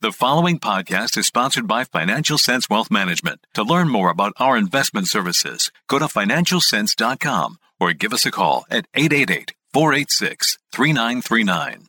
The following podcast is sponsored by Financial Sense Wealth Management. To learn more about our investment services, go to financialsense.com or give us a call at 888 486 3939.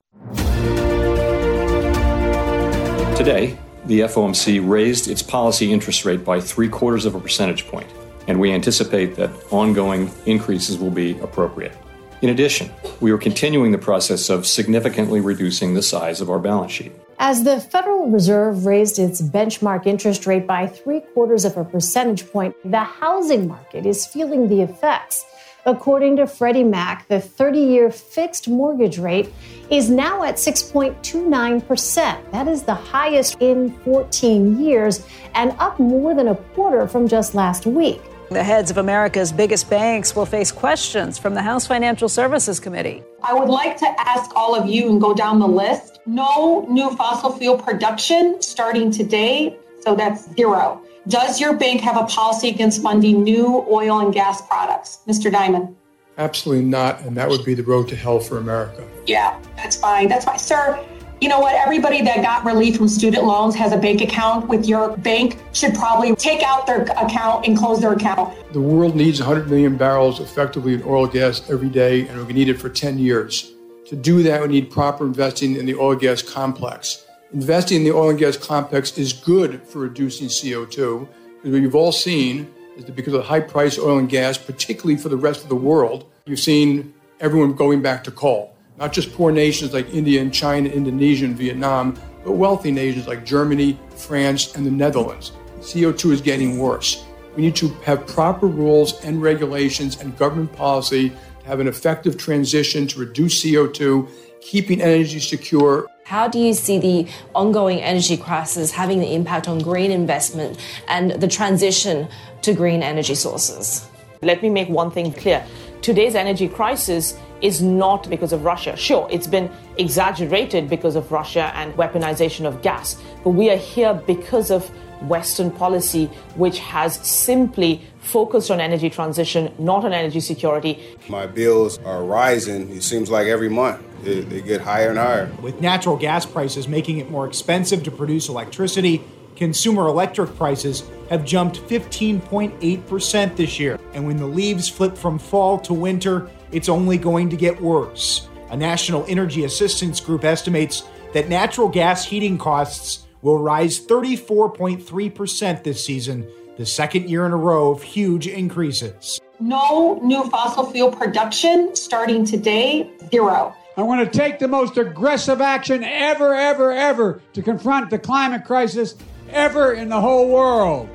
Today, the FOMC raised its policy interest rate by three quarters of a percentage point, and we anticipate that ongoing increases will be appropriate. In addition, we are continuing the process of significantly reducing the size of our balance sheet. As the Federal Reserve raised its benchmark interest rate by three quarters of a percentage point, the housing market is feeling the effects. According to Freddie Mac, the 30 year fixed mortgage rate is now at 6.29%. That is the highest in 14 years and up more than a quarter from just last week. The heads of America's biggest banks will face questions from the House Financial Services Committee. I would like to ask all of you and go down the list. No new fossil fuel production starting today, so that's zero. Does your bank have a policy against funding new oil and gas products? Mr. Dimon. Absolutely not, and that would be the road to hell for America. Yeah, that's fine. That's fine. Sir, you know what? Everybody that got relief from student loans has a bank account with your bank should probably take out their account and close their account. The world needs 100 million barrels effectively in oil gas every day, and we need it for 10 years. To do that, we need proper investing in the oil and gas complex. Investing in the oil and gas complex is good for reducing CO2, because what you've all seen is that because of the high price oil and gas, particularly for the rest of the world, you've seen everyone going back to coal not just poor nations like India and China, Indonesia and Vietnam, but wealthy nations like Germany, France, and the Netherlands. CO2 is getting worse. We need to have proper rules and regulations and government policy to have an effective transition to reduce CO2, keeping energy secure. How do you see the ongoing energy crisis having the impact on green investment and the transition to green energy sources? Let me make one thing clear. Today's energy crisis is not because of Russia. Sure, it's been exaggerated because of Russia and weaponization of gas, but we are here because of Western policy, which has simply focused on energy transition, not on energy security. My bills are rising, it seems like every month. They, they get higher and higher. With natural gas prices making it more expensive to produce electricity, consumer electric prices have jumped 15.8% this year. And when the leaves flip from fall to winter, it's only going to get worse. A National Energy Assistance Group estimates that natural gas heating costs will rise 34.3% this season, the second year in a row of huge increases. No new fossil fuel production starting today, zero. I want to take the most aggressive action ever, ever, ever to confront the climate crisis ever in the whole world.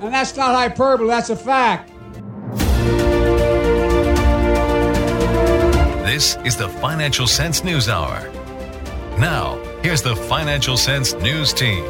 And that's not hyperbole, that's a fact. This is the Financial Sense News Hour. Now, here's the Financial Sense News Team.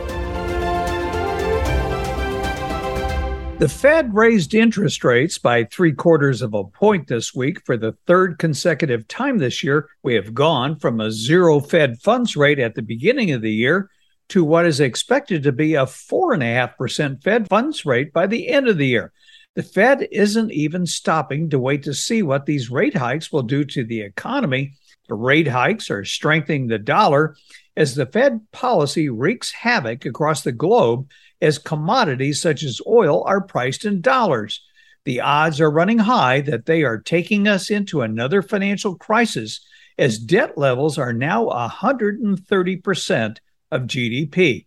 The Fed raised interest rates by three quarters of a point this week for the third consecutive time this year. We have gone from a zero Fed funds rate at the beginning of the year to what is expected to be a 4.5% Fed funds rate by the end of the year. The Fed isn't even stopping to wait to see what these rate hikes will do to the economy. The rate hikes are strengthening the dollar as the Fed policy wreaks havoc across the globe as commodities such as oil are priced in dollars. The odds are running high that they are taking us into another financial crisis as debt levels are now 130% of GDP.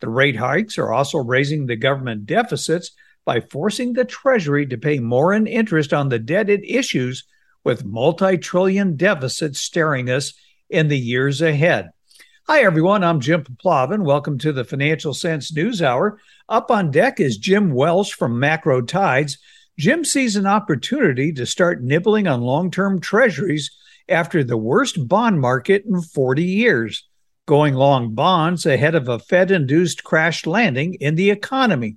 The rate hikes are also raising the government deficits by forcing the Treasury to pay more in interest on the debt it issues, with multi trillion deficits staring us in the years ahead. Hi, everyone. I'm Jim Puplava. Welcome to the Financial Sense News Hour. Up on deck is Jim Welsh from Macro Tides. Jim sees an opportunity to start nibbling on long term treasuries after the worst bond market in 40 years, going long bonds ahead of a Fed induced crash landing in the economy.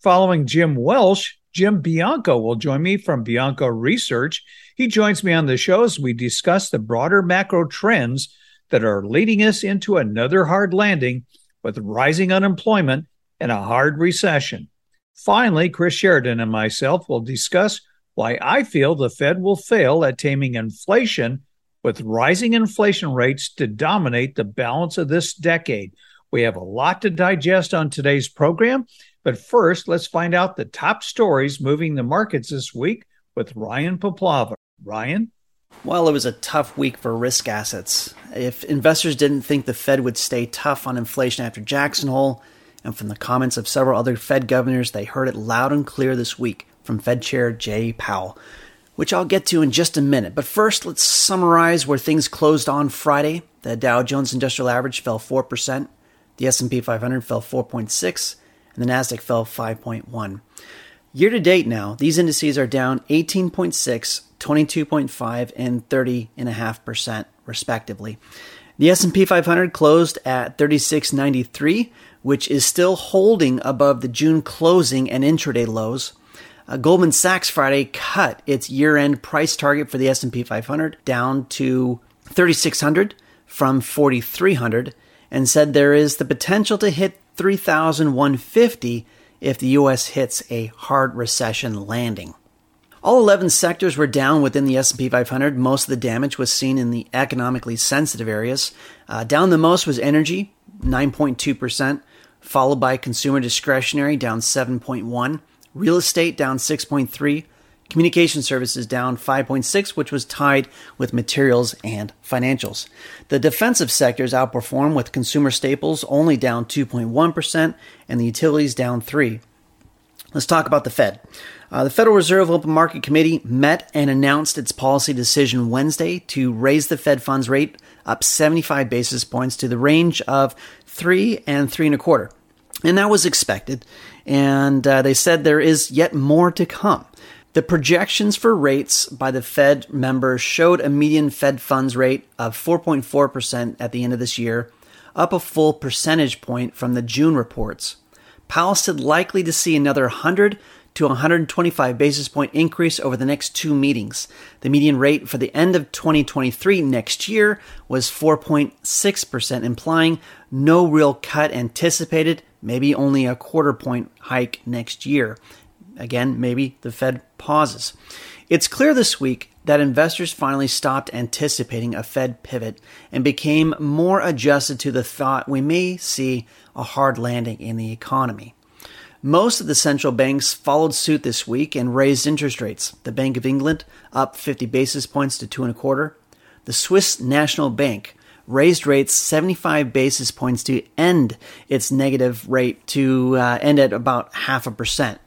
Following Jim Welsh, Jim Bianco will join me from Bianco Research. He joins me on the show as we discuss the broader macro trends that are leading us into another hard landing with rising unemployment and a hard recession. Finally, Cris Sheridan and myself will discuss why I feel the Fed will fail at taming inflation with rising inflation rates to dominate the balance of this decade. We have a lot to digest on today's program, but first, let's find out the top stories moving the markets this week with Ryan Puplava. Ryan? Well, it was a tough week for risk assets. If investors didn't think the Fed would stay tough on inflation after Jackson Hole, and from the comments of several other Fed governors, they heard it loud and clear this week from Fed Chair Jay Powell, which I'll get to in just a minute. But first, let's summarize where things closed on Friday. The Dow Jones Industrial Average fell 4%, the S&P 500 fell 4.6, and the Nasdaq fell 5.1. Year to date now, these indices are down 18.6, 22.5, and 30.5% respectively. The S&P 500 closed at 3693, which is still holding above the June closing and intraday lows. Uh, Goldman Sachs Friday cut its year-end price target for the S&P 500 down to 3600 from 4300 and said there is the potential to hit 3150 if the US hits a hard recession landing. All 11 sectors were down within the S&P 500. Most of the damage was seen in the economically sensitive areas. Uh, down the most was energy, 9.2%, followed by consumer discretionary, down 7.1, real estate down 6.3, Communication services down 5.6, which was tied with materials and financials. The defensive sectors outperformed with consumer staples only down 2.1% and the utilities down 3. Let's talk about the Fed. Uh, the Federal Reserve Open Market Committee met and announced its policy decision Wednesday to raise the Fed funds rate up 75 basis points to the range of three and three and a quarter, and that was expected. And uh, they said there is yet more to come. The projections for rates by the Fed members showed a median Fed funds rate of 4.4% at the end of this year, up a full percentage point from the June reports. Powell said likely to see another 100 to 125 basis point increase over the next two meetings. The median rate for the end of 2023 next year was 4.6%, implying no real cut anticipated, maybe only a quarter point hike next year. Again, maybe the Fed pauses. It's clear this week that investors finally stopped anticipating a Fed pivot and became more adjusted to the thought we may see a hard landing in the economy. Most of the central banks followed suit this week and raised interest rates. The Bank of England up 50 basis points to two and a quarter. The Swiss National Bank raised rates 75 basis points to end its negative rate to uh, end at about half a percent.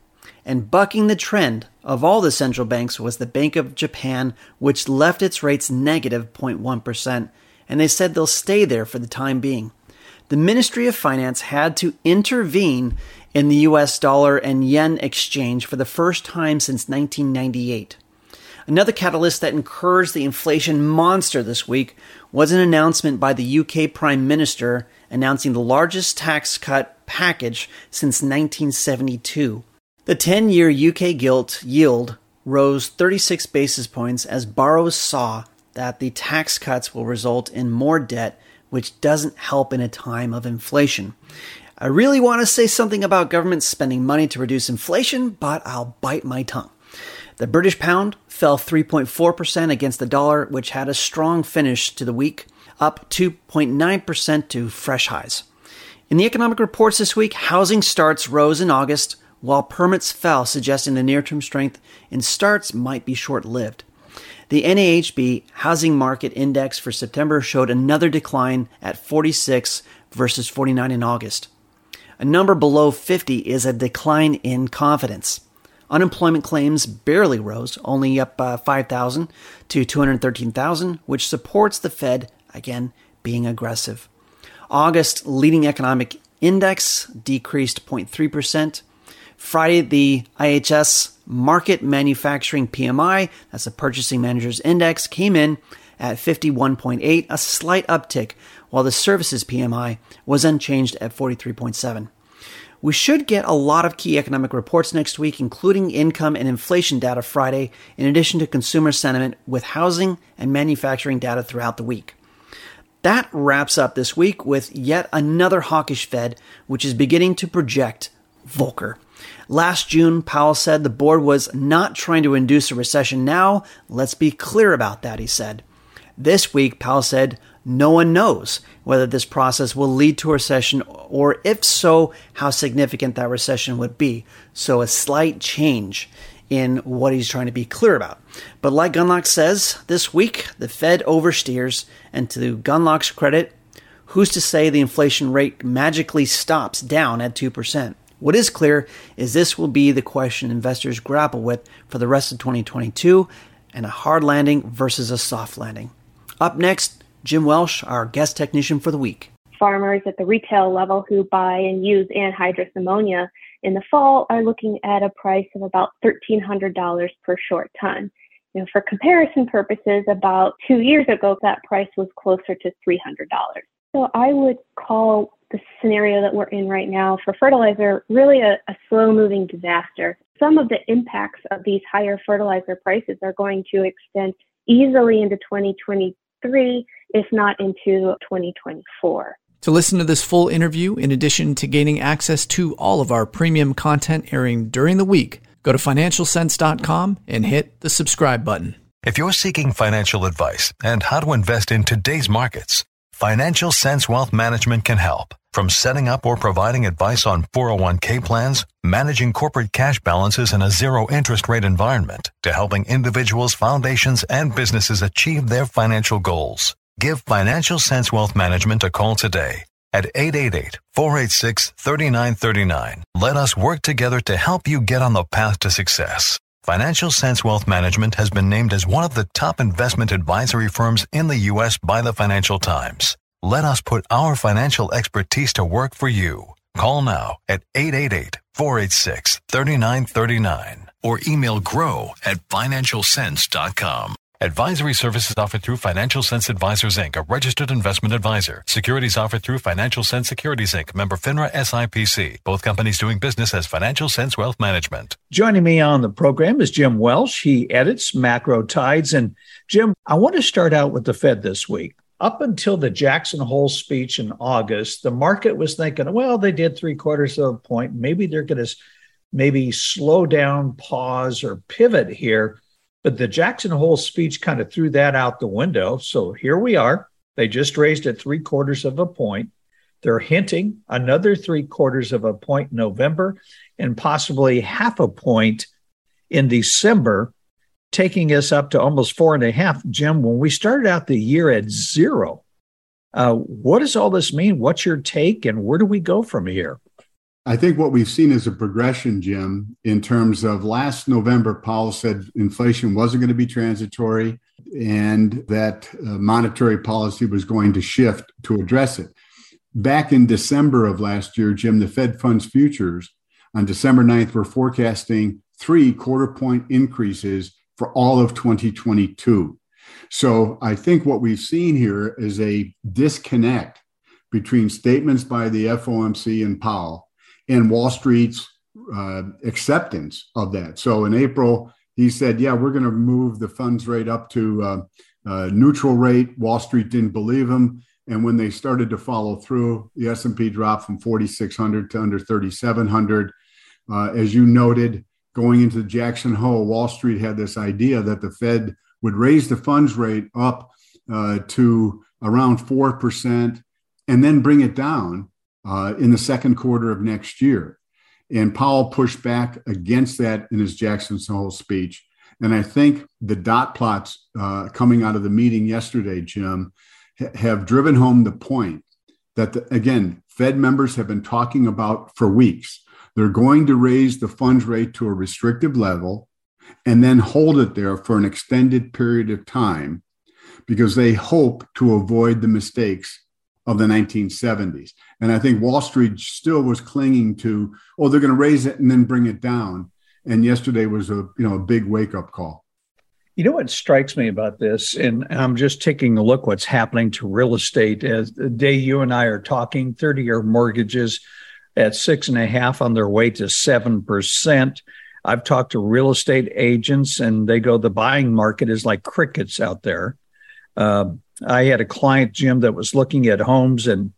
And bucking the trend of all the central banks was the Bank of Japan, which left its rates negative 0.1, and they said they'll stay there for the time being. The Ministry of Finance had to intervene in the US dollar and yen exchange for the first time since 1998. Another catalyst that encouraged the inflation monster this week was an announcement by the UK Prime Minister announcing the largest tax cut package since 1972. The 10 year UK gilt yield rose 36 basis points as borrowers saw that the tax cuts will result in more debt, which doesn't help in a time of inflation. I really want to say something about government spending money to reduce inflation, but I'll bite my tongue. The British pound fell 3.4% against the dollar, which had a strong finish to the week, up 2.9% to fresh highs. In the economic reports this week, housing starts rose in August, while permits fell, suggesting the near term strength in starts might be short lived. The NAHB Housing Market Index for September showed another decline at 46 versus 49 in August. A number below 50 is a decline in confidence. Unemployment claims barely rose, only up uh, 5,000 to 213,000, which supports the Fed, again, being aggressive. August leading economic index decreased 0.3%. Friday, the IHS Markit Manufacturing PMI, that's the Purchasing Managers Index, came in at 51.8, a slight uptick, while the Services PMI was unchanged at 43.7. We should get a lot of key economic reports next week, including income and inflation data Friday, in addition to consumer sentiment with housing and manufacturing data throughout the week. That wraps up this week with yet another hawkish Fed, which is beginning to project Volcker. Last June, Powell said the board was not trying to induce a recession now. Let's be clear about that, he said. This week, Powell said No one knows whether this process will lead to a recession or, if so, how significant that recession would be. So, a slight change in what he's trying to be clear about. But, like Gundlach says, this week the Fed oversteers, and to Gundlach's credit, who's to say the inflation rate magically stops down at 2%? What is clear is this will be the question investors grapple with for the rest of 2022 and a hard landing versus a soft landing. Up next, Jim Welsh, our guest technician for the week. Farmers at the retail level who buy and use anhydrous ammonia in the fall are looking at a price of about $1,300 per short ton. You know, for comparison purposes, about two years ago, that price was closer to $300. So I would call the scenario that we're in right now for fertilizer really a, a slow moving disaster. Some of the impacts of these higher fertilizer prices are going to extend easily into 2023, if not into 2024. To listen to this full interview, in addition to gaining access to all of our premium content airing during the week, go to financialsense.com and hit the subscribe button. If you're seeking financial advice and how to invest in today's markets, Financial Sense Wealth Management can help. From setting up or providing advice on 401k plans, managing corporate cash balances in a zero interest rate environment, to helping individuals, foundations, and businesses achieve their financial goals. Give Financial Sense Wealth Management a call today at 888-486-3939. Let us work together to help you get on the path to success. Financial Sense Wealth Management has been named as one of the top investment advisory firms in the U.S. by the Financial Times. Let us put our financial expertise to work for you. Call now at 888-486-3939 or email grow at financialsense.com. Advisory services offered through Financial Sense Advisors Inc., a registered investment advisor. Securities offered through Financial Sense Securities Inc., member FINRA SIPC. Both companies doing business as Financial Sense Wealth Management. Joining me on the program is Jim Welsh. He edits Macro Tides. And Jim, I want to start out with the Fed this week. Up until the Jackson Hole speech in August, the market was thinking, well, they did three quarters of a point. Maybe they're going to maybe slow down, pause, or pivot here. But the Jackson Hole speech kind of threw that out the window. So here we are. They just raised it three quarters of a point. They're hinting another three quarters of a point in November and possibly half a point in December, taking us up to almost four and a half. Jim, when we started out the year at zero, uh, what does all this mean? What's your take, and where do we go from here? I think what we've seen is a progression, Jim, in terms of last November, Powell said inflation wasn't going to be transitory and that uh, monetary policy was going to shift to address it. Back in December of last year, Jim, the Fed funds futures on December 9th were forecasting three quarter point increases for all of 2022. So I think what we've seen here is a disconnect between statements by the FOMC and Powell and Wall Street's uh, acceptance of that. So in April, he said, "Yeah, we're going to move the funds rate up to uh, uh, neutral rate." Wall Street didn't believe him, and when they started to follow through, the S and P dropped from 4,600 to under 3,700. Uh, as you noted, going into Jackson Hole, Wall Street had this idea that the Fed would raise the funds rate up uh, to around four percent and then bring it down uh, in the second quarter of next year. And Powell pushed back against that in his Jackson Hole speech. And I think the dot plots uh, coming out of the meeting yesterday, Jim, ha- have driven home the point that, the, again, Fed members have been talking about for weeks. They're going to raise the funds rate to a restrictive level and then hold it there for an extended period of time because they hope to avoid the mistakes of the 1970s. And I think Wall Street still was clinging to, oh, they're going to raise it and then bring it down. And yesterday was a you know a big wake up call. You know what strikes me about this, and I'm just taking a look what's happening to real estate. As the day you and I are talking, 30 year mortgages at six and a half on their way to seven percent. I've talked to real estate agents, and they go, the buying market is like crickets out there. Uh, I had a client, Jim, that was looking at homes in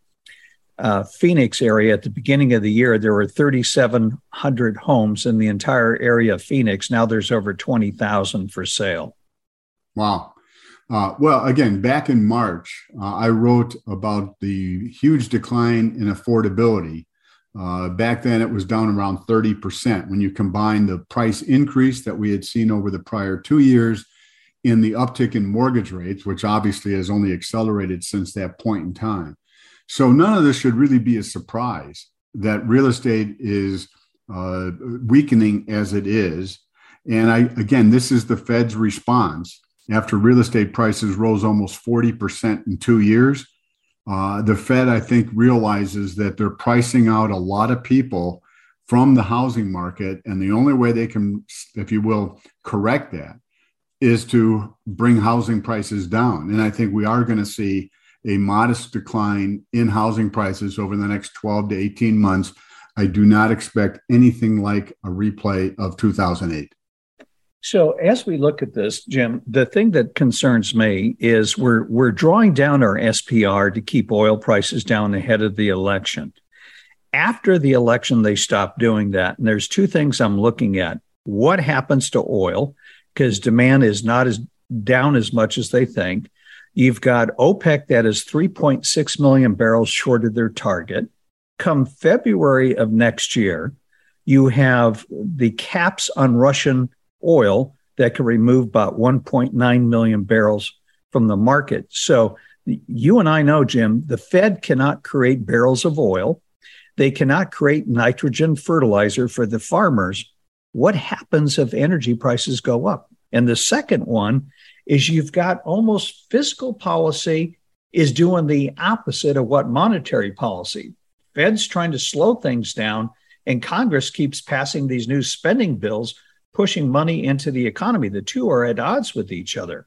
uh, Phoenix area at the beginning of the year. There were 3,700 homes in the entire area of Phoenix. Now there's over 20,000 for sale. Wow. Uh, well, again, back in March, uh, I wrote about the huge decline in affordability. Uh, back then, it was down around 30% when you combine the price increase that we had seen over the prior two years in the uptick in mortgage rates, which obviously has only accelerated since that point in time. So, none of this should really be a surprise that real estate is uh, weakening as it is. And I, again, this is the Fed's response after real estate prices rose almost 40% in two years. Uh, the Fed, I think, realizes that they're pricing out a lot of people from the housing market. And the only way they can, if you will, correct that is to bring housing prices down. And I think we are going to see a modest decline in housing prices over the next 12 to 18 months. I do not expect anything like a replay of 2008. So as we look at this, Jim, the thing that concerns me is we're we're drawing down our SPR to keep oil prices down ahead of the election. After the election, they stopped doing that. And there's two things I'm looking at. What happens to oil? Because demand is not as down as much as they think. You've got OPEC that is 3.6 million barrels short of their target. Come February of next year, you have the caps on Russian oil that can remove about 1.9 million barrels from the market. So you and I know, Jim, the Fed cannot create barrels of oil. They cannot create nitrogen fertilizer for the farmers. What happens if energy prices go up? And the second one is you've got almost fiscal policy is doing the opposite of what monetary policy. Fed's trying to slow things down, and Congress keeps passing these new spending bills pushing money into the economy. The two are at odds with each other.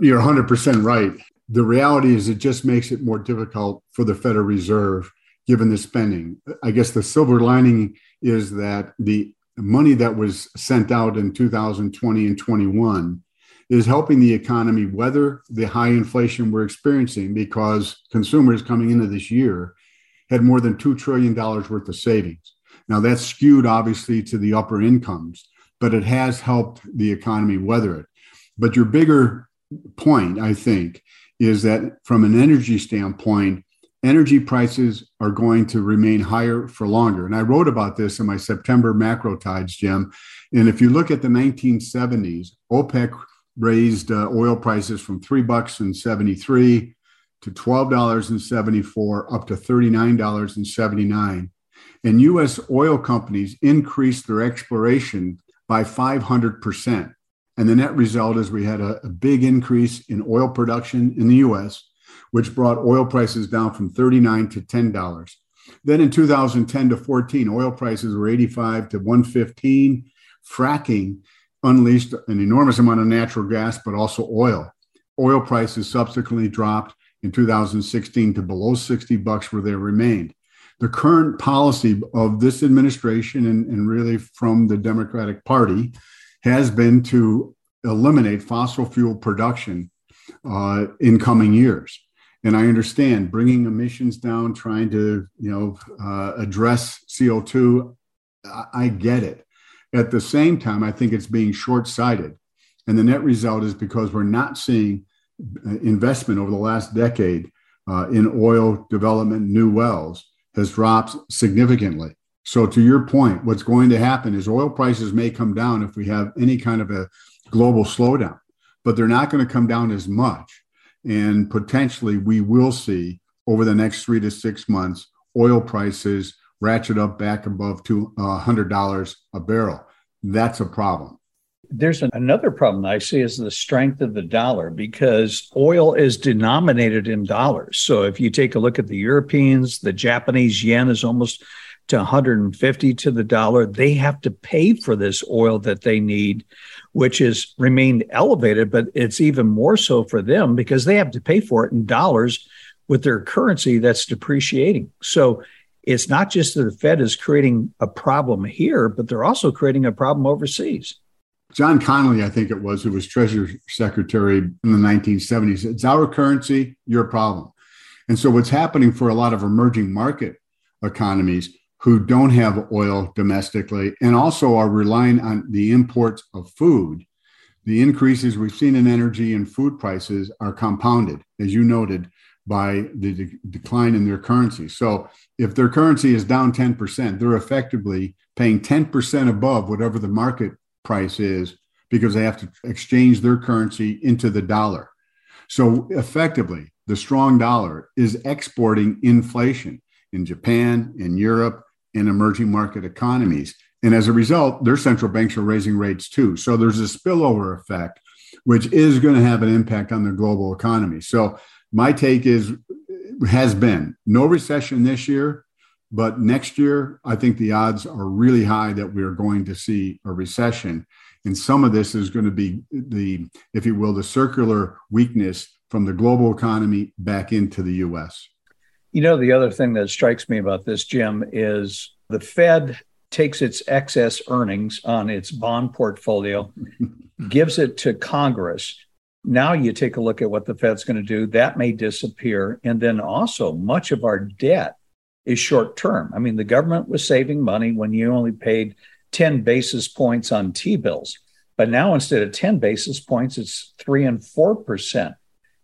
You're 100% right. The reality is, it just makes it more difficult for the Federal Reserve given the spending. I guess the silver lining is that the money that was sent out in 2020 and 21 is helping the economy weather the high inflation we're experiencing because consumers coming into this year had more than $2 trillion worth of savings. Now, that's skewed obviously to the upper incomes but it has helped the economy weather it. But your bigger point, I think, is that from an energy standpoint, energy prices are going to remain higher for longer. And I wrote about this in my September macro tides, Jim. And if you look at the 1970s, OPEC raised uh, oil prices from three bucks and 73 to twelve dollars and seventy four, up to thirty nine dollars and seventy nine. And US oil companies increased their exploration by 500%. And the net result is we had a, a, big increase in oil production in the US, which brought oil prices down from 39 to $10. Then in 2010 to 14, oil prices were 85 to 115. Fracking unleashed an enormous amount of natural gas, but also oil. Oil prices subsequently dropped in 2016 to below 60 bucks where they remained the current policy of this administration and, and really from the Democratic Party has been to eliminate fossil fuel production uh, in coming years. And I understand bringing emissions down, trying to you know uh, address CO two. I, I get it. At the same time, I think it's being short sighted, and the net result is because we're not seeing uh, investment over the last decade uh, in oil development, new wells has dropped significantly. So, to your point, what's going to happen is oil prices may come down if we have any kind of a global slowdown, but they're not going to come down as much. And potentially, we will see over the next three to six months oil prices ratchet up back above $200 uh, a barrel. That's a problem there's another problem I see is the strength of the dollar because oil is denominated in dollars. So if you take a look at the Europeans, the Japanese yen is almost to 150 to the dollar. They have to pay for this oil that they need, which has remained elevated, but it's even more so for them because they have to pay for it in dollars with their currency that's depreciating. So it's not just that the Fed is creating a problem here, but they're also creating a problem overseas. John Connally, I think it was, who was Treasury Secretary in the 1970s. It's our currency, your problem. And so, what's happening for a lot of emerging market economies who don't have oil domestically and also are relying on the imports of food, the increases we've seen in energy and food prices are compounded, as you noted, by the de- decline in their currency. So if their currency is down 10%, they're effectively paying 10% above whatever the market price is because they have to exchange their currency into the dollar. So effectively, the strong dollar is exporting inflation in Japan, in Europe, in emerging market economies. And as a result, their central banks are raising rates too. So there's a spillover effect, which is going to have an impact on the global economy. So my take is has been no recession this year, but next year, I think the odds are really high that we are going to see a recession. And some of this is going to be the, if you will, the circular weakness from the global economy back into the US. You know, the other thing that strikes me about this, Jim, is the Fed takes its excess earnings on its bond portfolio, gives it to Congress. Now you take a look at what the Fed's going to do, that may disappear. And then also, much of our debt is short term. I mean, the government was saving money when you only paid 10 basis points on T bills. But now instead of 10 basis points, it's three and 4%.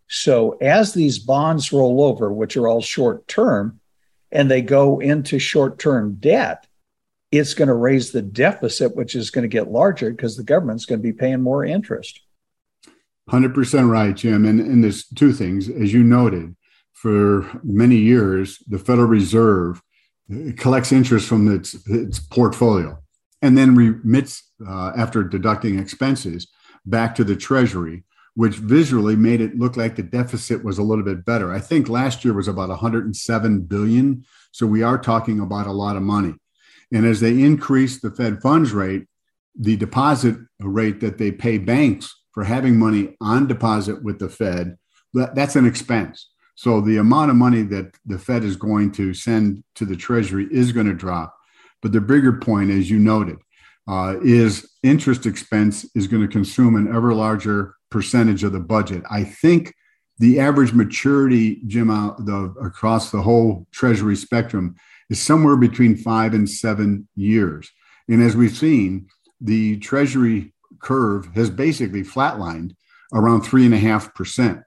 So as these bonds roll over, which are all short term, and they go into short term debt, it's going to raise the deficit, which is going to get larger because the government's going to be paying more interest. 100% right, Jim. And, and there's two things. As you noted, for many years, the Federal Reserve collects interest from its, its portfolio and then remits, uh, after deducting expenses, back to the Treasury, which visually made it look like the deficit was a little bit better. I think last year was about 107 billion. So we are talking about a lot of money. And as they increase the Fed funds rate, the deposit rate that they pay banks for having money on deposit with the Fed, that's an expense. So the amount of money that the Fed is going to send to the Treasury is going to drop. But the bigger point, as you noted, uh, is interest expense is going to consume an ever larger percentage of the budget. I think the average maturity, Jim, the, across the whole Treasury spectrum is somewhere between five and seven years. And as we've seen, the Treasury curve has basically flatlined around three and a half percent.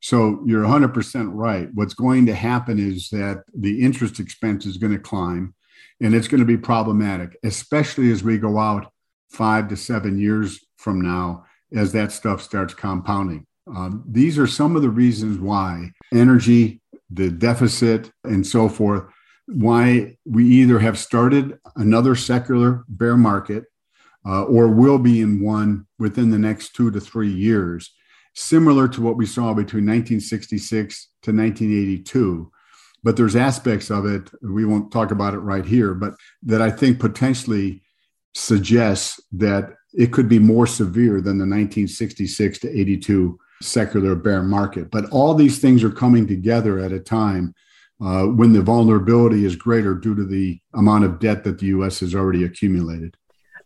So you're 100% right. What's going to happen is that the interest expense is going to climb and it's going to be problematic, especially as we go out five to seven years from now as that stuff starts compounding. Um, these are some of the reasons why energy, the deficit, and so forth, why we either have started another secular bear market uh, or will be in one within the next two to three years similar to what we saw between 1966 to 1982. But there's aspects of it, we won't talk about it right here, but that I think potentially suggests that it could be more severe than the 1966 to 82 secular bear market. But all these things are coming together at a time uh, when the vulnerability is greater due to the amount of debt that the US has already accumulated.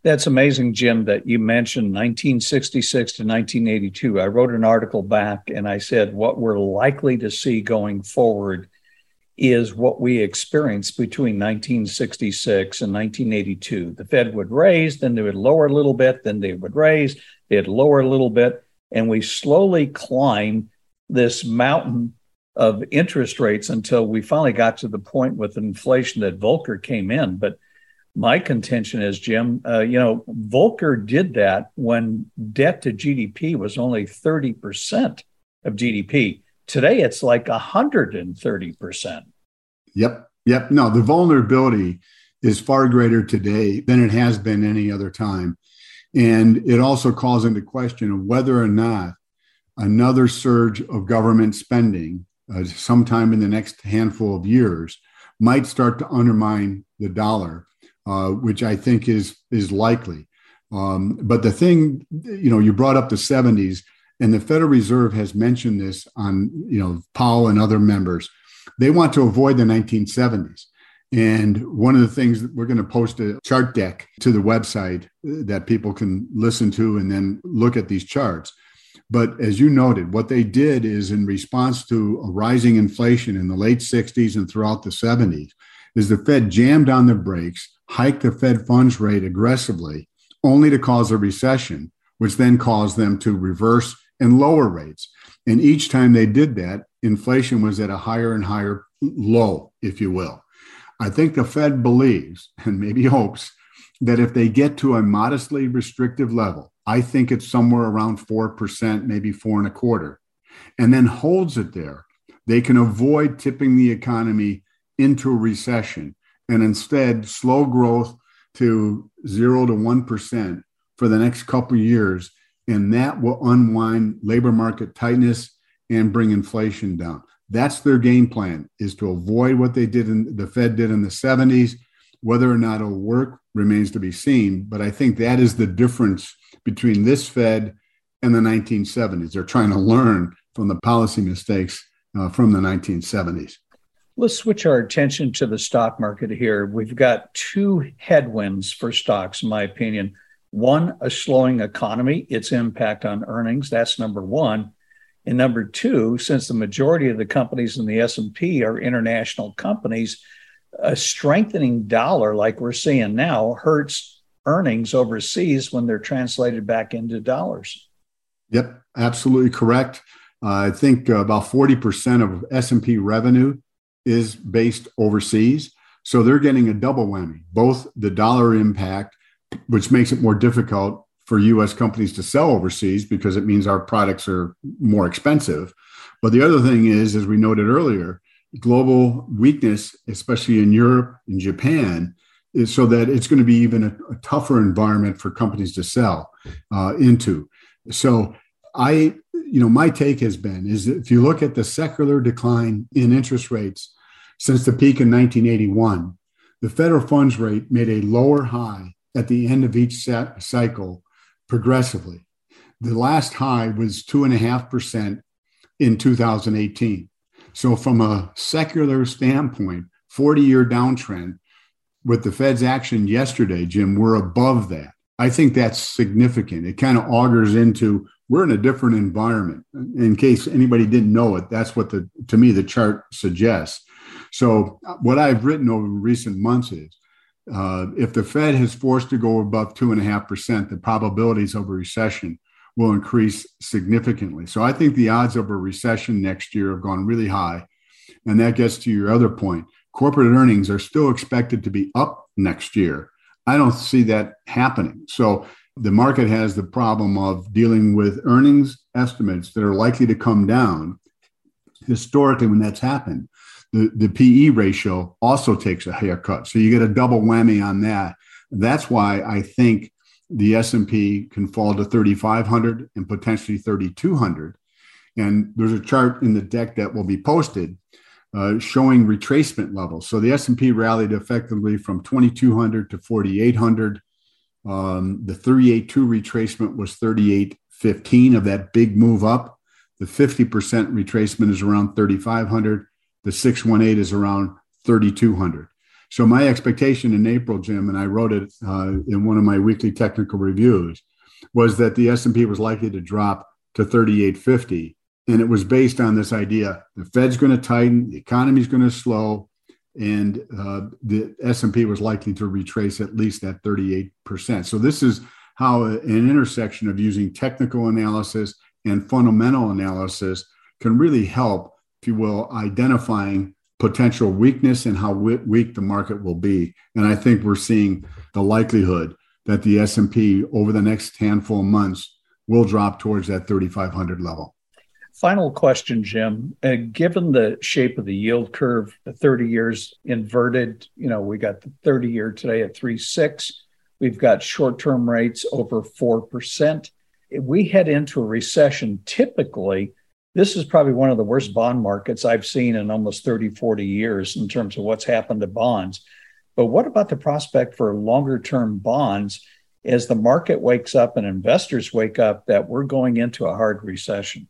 That's amazing, Jim, that you mentioned 1966 to 1982. I wrote an article back and I said what we're likely to see going forward is what we experienced between 1966 and 1982. The Fed would raise, then they would lower a little bit, then they would raise, they'd lower a little bit, and we slowly climbed this mountain of interest rates until we finally got to the point with inflation that Volcker came in. But my contention is, Jim, uh, you know, Volcker did that when debt to GDP was only 30% of GDP. Today, it's like 130%. Yep. Yep. No, the vulnerability is far greater today than it has been any other time. And it also calls into question of whether or not another surge of government spending uh, sometime in the next handful of years might start to undermine the dollar uh, which I think is is likely. Um, but the thing, you know, you brought up the 70s, and the Federal Reserve has mentioned this on, you know, Powell and other members. They want to avoid the 1970s. And one of the things that we're going to post a chart deck to the website that people can listen to and then look at these charts. But as you noted, what they did is in response to a rising inflation in the late 60s and throughout the 70s, is the Fed jammed on the brakes hike the Fed funds rate aggressively, only to cause a recession, which then caused them to reverse and lower rates. And each time they did that, inflation was at a higher and higher low, if you will. I think the Fed believes and maybe hopes that if they get to a modestly restrictive level, I think it's somewhere around 4%, maybe four and a quarter, and then holds it there, they can avoid tipping the economy into a recession and instead slow growth to zero to 1% for the next couple years. And that will unwind labor market tightness and bring inflation down. That's their game plan is to avoid what they did in the Fed did in the 70s. Whether or not it'll work remains to be seen. But I think that is the difference between this Fed and the 1970s. They're trying to learn from the policy mistakes uh, from the 1970s. Let's switch our attention to the stock market here. We've got two headwinds for stocks, in my opinion. One, a slowing economy, its impact on earnings. That's number one. And number two, since the majority of the companies in the S&P are international companies, a strengthening dollar like we're seeing now hurts earnings overseas when they're translated back into dollars. Yep, absolutely correct. Uh, I think about 40% of S&P revenue is based overseas. So they're getting a double whammy, both the dollar impact, which makes it more difficult for US companies to sell overseas because it means our products are more expensive. But the other thing is, as we noted earlier, global weakness, especially in Europe and Japan, is so that it's going to be even a, a tougher environment for companies to sell uh, into. So I, you know, my take has been is if you look at the secular decline in interest rates since the peak in 1981, the federal funds rate made a lower high at the end of each cycle progressively. The last high was 2.5% in 2018. So, from a secular standpoint, 40 year downtrend with the Fed's action yesterday, Jim, we're above that. I think that's significant. It kind of augurs into we're in a different environment. In case anybody didn't know it, that's what the to me the chart suggests. So, what I've written over recent months is uh, if the Fed is forced to go above two and a half percent, the probabilities of a recession will increase significantly. So I think the odds of a recession next year have gone really high. And that gets to your other point. Corporate earnings are still expected to be up next year. I don't see that happening. So the market has the problem of dealing with earnings estimates that are likely to come down. Historically, when that's happened, the, the PE ratio also takes a haircut. So you get a double whammy on that. That's why I think the S&P can fall to 3500 and potentially 3200. And there's a chart in the deck that will be posted uh, showing retracement levels. So the S&P rallied effectively from 2200 to 4800. Um, the 382 retracement was 3815 of that big move up. The 50% retracement is around 3500 the 618 is around 3,200. So my expectation in April, Jim, and I wrote it uh, in one of my weekly technical reviews, was that the S&P was likely to drop to 3850. And it was based on this idea: the Fed's going to tighten, the economy's going to slow, and uh, the S&P was likely to retrace at least that 38%. So this is how an intersection of using technical analysis and fundamental analysis can really help if you will, identifying potential weakness and how weak the market will be. And I think we're seeing the likelihood that the S&P over the next handful of months will drop towards that 3500 level. Final question, Jim. Uh, given the shape of the yield curve, the 30 years inverted, you know, we got the 30 year today at 3.6. We've got short term rates over 4%. If we head into a recession, typically this is probably one of the worst bond markets I've seen in almost 30, 40 years in terms of what's happened to bonds. But what about the prospect for longer term bonds as the market wakes up and investors wake up that we're going into a hard recession?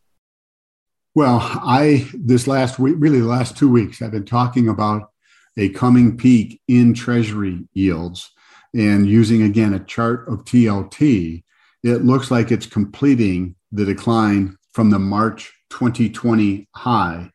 Well, I, this last week, really the last two weeks, I've been talking about a coming peak in treasury yields and using again a chart of TLT, it looks like it's completing the decline from the March 2020 high.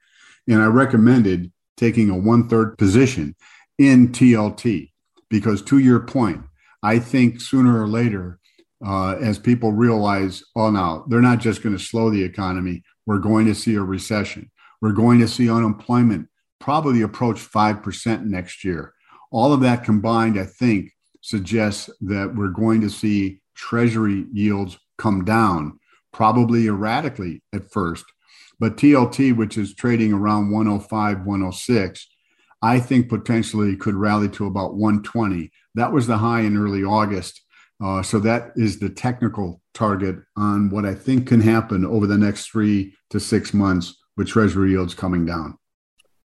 And I recommended taking a one third position in TLT because, to your point, I think sooner or later uh, as people realize, oh, no, they're not just going to slow the economy. We're going to see a recession. We're going to see unemployment probably approach 5% next year. All of that combined, I think, suggests that we're going to see Treasury yields come down, probably erratically at first. But TLT, which is trading around 105, 106, I think potentially could rally to about 120. That was the high in early August. Uh, so that is the technical target on what I think can happen over the next three to six months with Treasury yields coming down.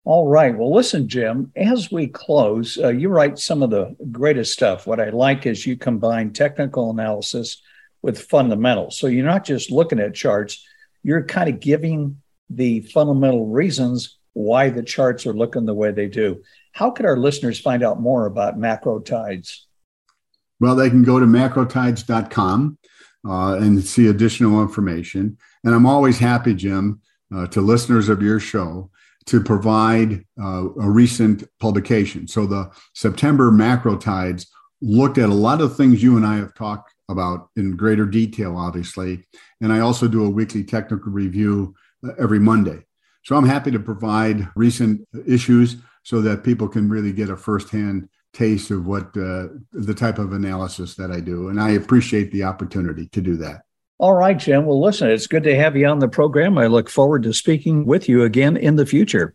All right. Well, listen, Jim, as we close, uh, you write some of the greatest stuff. What I like is you combine technical analysis with fundamentals. So you're not just looking at charts, you're kind of giving the fundamental reasons why the charts are looking the way they do. How could our listeners find out more about macro tides? Well, they can go to macrotides.com uh, and see additional information. And I'm always happy, Jim, uh, to listeners of your show to provide uh, a recent publication. So the September macro tides looked at a lot of things you and I have talked about in greater detail, obviously. And I also do a weekly technical review uh, every Monday. So I'm happy to provide recent issues so that people can really get a firsthand taste of what uh, the type of analysis that I do. And I appreciate the opportunity to do that. All right, Jim. Well, listen, it's good to have you on the program. I look forward to speaking with you again in the future.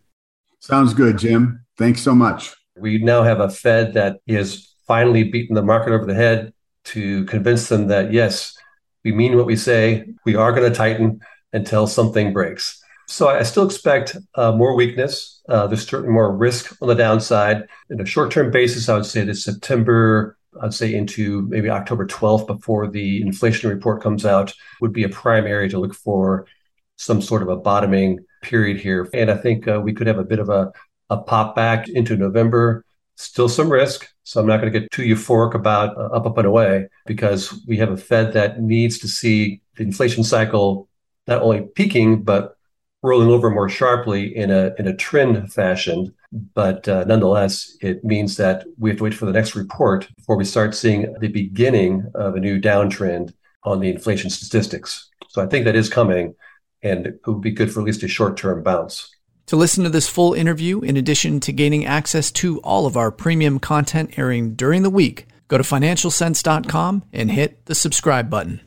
Sounds good, Jim. Thanks so much. We now have a Fed that is finally beaten the market over the head to convince them that, yes, we mean what we say. We are going to tighten until something breaks. So I still expect uh, more weakness. Uh, there's certainly more risk on the downside. In a short term basis, I would say that September I'd say into maybe October 12th before the inflation report comes out would be a prime area to look for some sort of a bottoming period here. And I think uh, we could have a bit of a, a pop back into November. Still some risk. So I'm not going to get too euphoric about uh, up, up, and away because we have a Fed that needs to see the inflation cycle not only peaking, but rolling over more sharply in a in a trend fashion. But uh, nonetheless, it means that we have to wait for the next report before we start seeing the beginning of a new downtrend on the inflation statistics. So I think that is coming, and it would be good for at least a short term bounce. To listen to this full interview, in addition to gaining access to all of our premium content airing during the week, go to financialsense.com and hit the subscribe button.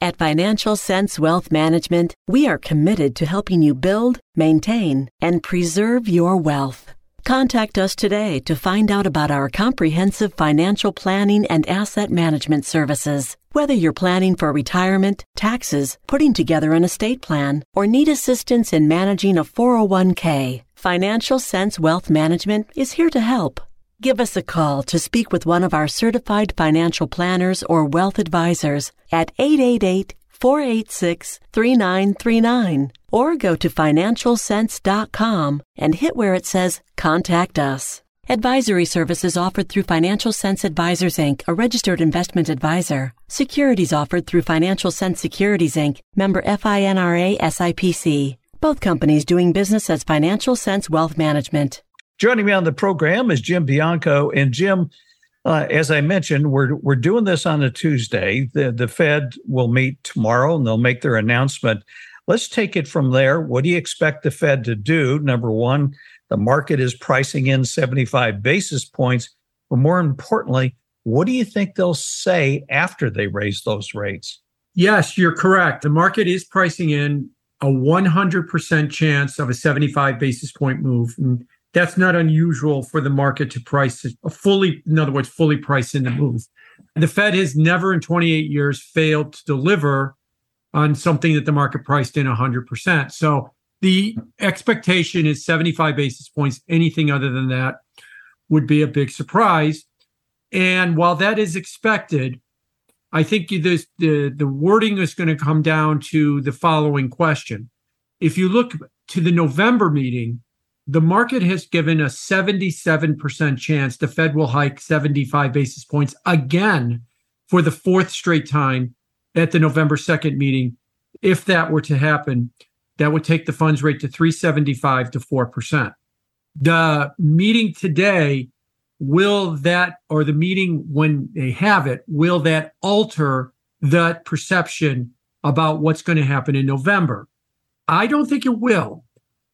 At Financial Sense Wealth Management, we are committed to helping you build, maintain, and preserve your wealth. Contact us today to find out about our comprehensive financial planning and asset management services. Whether you're planning for retirement, taxes, putting together an estate plan, or need assistance in managing a 401k, Financial Sense Wealth Management is here to help. Give us a call to speak with one of our certified financial planners or wealth advisors at 888 486 3939 or go to financialsense.com and hit where it says Contact Us. Advisory services offered through Financial Sense Advisors Inc., a registered investment advisor. Securities offered through Financial Sense Securities Inc., member FINRA SIPC. Both companies doing business as Financial Sense Wealth Management. Joining me on the program is Jim Bianco. And Jim, uh, as I mentioned, we're we're doing this on a Tuesday. The the Fed will meet tomorrow and they'll make their announcement. Let's take it from there. What do you expect the Fed to do? Number one, the market is pricing in 75 basis points. But more importantly, what do you think they'll say after they raise those rates? Yes, you're correct. The market is pricing in a 100% chance of a 75 basis point move. And that's not unusual for the market to price fully, in other words, fully price in the move. The Fed has never in 28 years failed to deliver on something that the market priced in 100%. So the expectation is 75 basis points. Anything other than that would be a big surprise. And while that is expected, I think the, the, the wording is going to come down to the following question. If you look to the November meeting, the market has given a 77% chance the Fed will hike 75 basis points again for the fourth straight time at the November 2nd meeting. If that were to happen, that would take the funds rate to 375 to 4%. The meeting today, will that, or the meeting when they have it, will that alter that perception about what's going to happen in November. I don't think it will.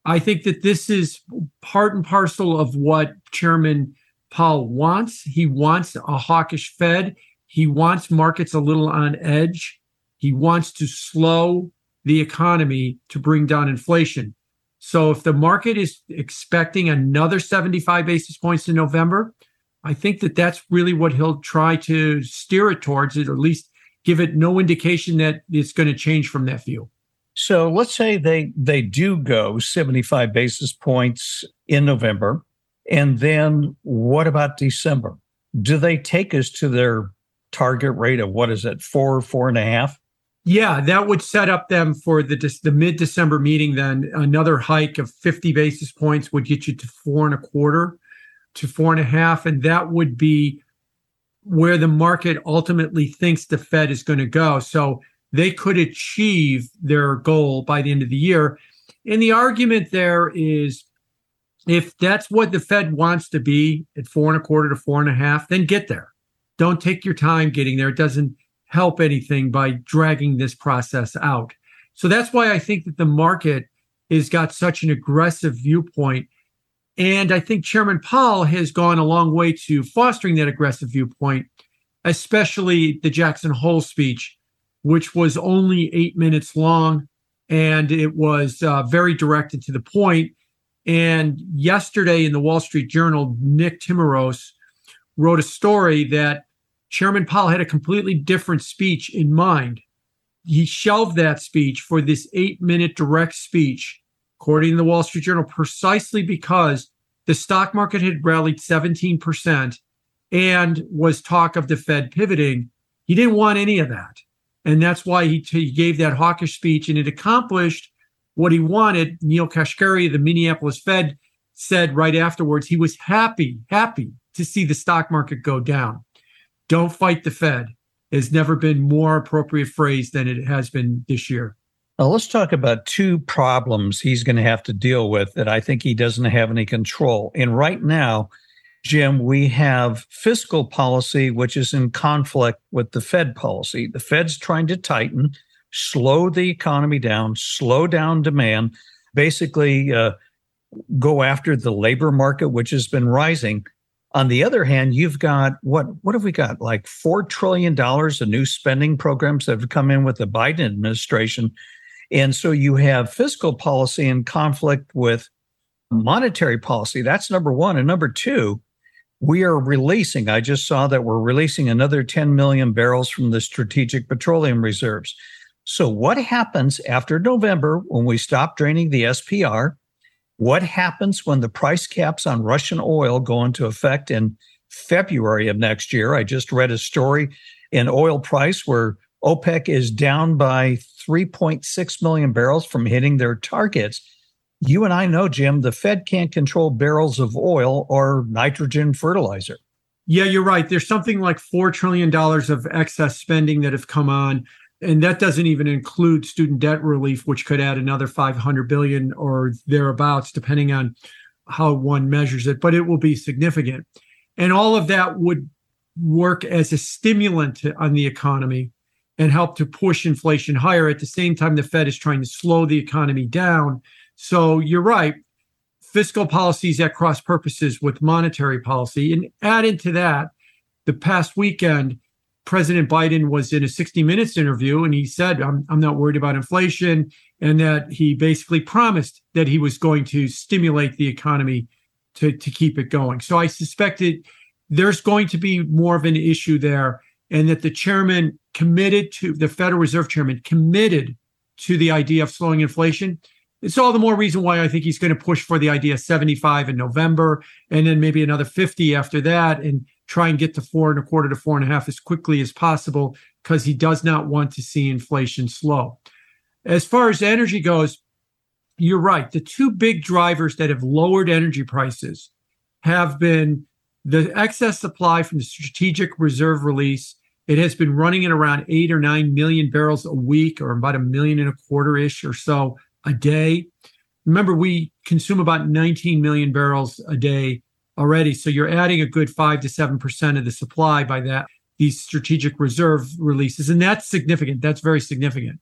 I think that this is part and parcel of what Chairman Powell wants. He wants a hawkish Fed. He wants markets a little on edge. He wants to slow the economy to bring down inflation. So if the market is expecting another 75 basis points in November, I think that that's really what he'll try to steer it towards, or at least give it no indication that it's going to change from that view. So let's say they they do go 75 basis points in November. And then what about December? Do they take us to their target rate of what is it, four, four and a half? Yeah, that would set up them for the the mid December meeting. Then another hike of 50 basis points would get you to four and a quarter to four and a half. And that would be where the market ultimately thinks the Fed is going to go. So they could achieve their goal by the end of the year. And the argument there is if that's what the Fed wants to be at four and a quarter to four and a half, then get there. Don't take your time getting there. It doesn't help anything by dragging this process out. So that's why I think that the market has got such an aggressive viewpoint. And I think Chairman Powell has gone a long way to fostering that aggressive viewpoint, especially the Jackson Hole speech which was only eight minutes long and it was uh, very directed to the point. And yesterday in the Wall Street Journal, Nick Timiraos wrote a story that Chairman Powell had a completely different speech in mind. He shelved that speech for this eight minute direct speech, according to the Wall Street Journal, precisely because the stock market had rallied 17% and was talk of the Fed pivoting. He didn't want any of that. And that's why he, he gave that hawkish speech and it accomplished what he wanted. Neel Kashkari, the Minneapolis Fed, said right afterwards he was happy, happy to see the stock market go down. Don't fight the Fed has never been more appropriate phrase than it has been this year. Now, let's talk about two problems he's going to have to deal with that I think he doesn't have any control. And right now, Jim, we have fiscal policy, which is in conflict with the Fed policy. The Fed's trying to tighten, slow the economy down, slow down demand, basically uh, go after the labor market, which has been rising. On the other hand, you've got what? What have we got? Like four trillion dollars of new spending programs that have come in with the Biden administration, and so you have fiscal policy in conflict with monetary policy. That's number one, and number two we are releasing, I just saw that we're releasing another 10 million barrels from the strategic petroleum reserves. So, what happens after November when we stop draining the SPR? What happens when the price caps on Russian oil go into effect in February of next year? I just read a story in oil price where OPEC is down by 3.6 million barrels from hitting their targets you and I know, Jim, the Fed can't control barrels of oil or nitrogen fertilizer. Yeah, you're right. There's something like $4 trillion of excess spending that have come on. And that doesn't even include student debt relief, which could add another 500 billion or thereabouts, depending on how one measures it, but it will be significant. And all of that would work as a stimulant on the economy and help to push inflation higher. At the same time, the Fed is trying to slow the economy down so you're right. Fiscal policies at cross purposes with monetary policy. And add into that, the past weekend, President Biden was in a 60 Minutes interview and he said, I'm, I'm not worried about inflation. And that he basically promised that he was going to stimulate the economy to, to keep it going. So I suspected there's going to be more of an issue there. And that the chairman committed to, the Federal Reserve chairman committed to the idea of slowing inflation it's all the more reason why I think he's going to push for the idea of 75 in November and then maybe another 50 after that and try and get to four and a quarter to four and a half as quickly as possible because he does not want to see inflation slow. As far as energy goes, you're right. The two big drivers that have lowered energy prices have been the excess supply from the strategic reserve release. It has been running at around eight or nine million barrels a week, or about a million and a quarter ish or so a day. Remember, we consume about 19 million barrels a day already. So you're adding a good five to seven percent of the supply by that. these strategic reserve releases. And that's significant. That's very significant.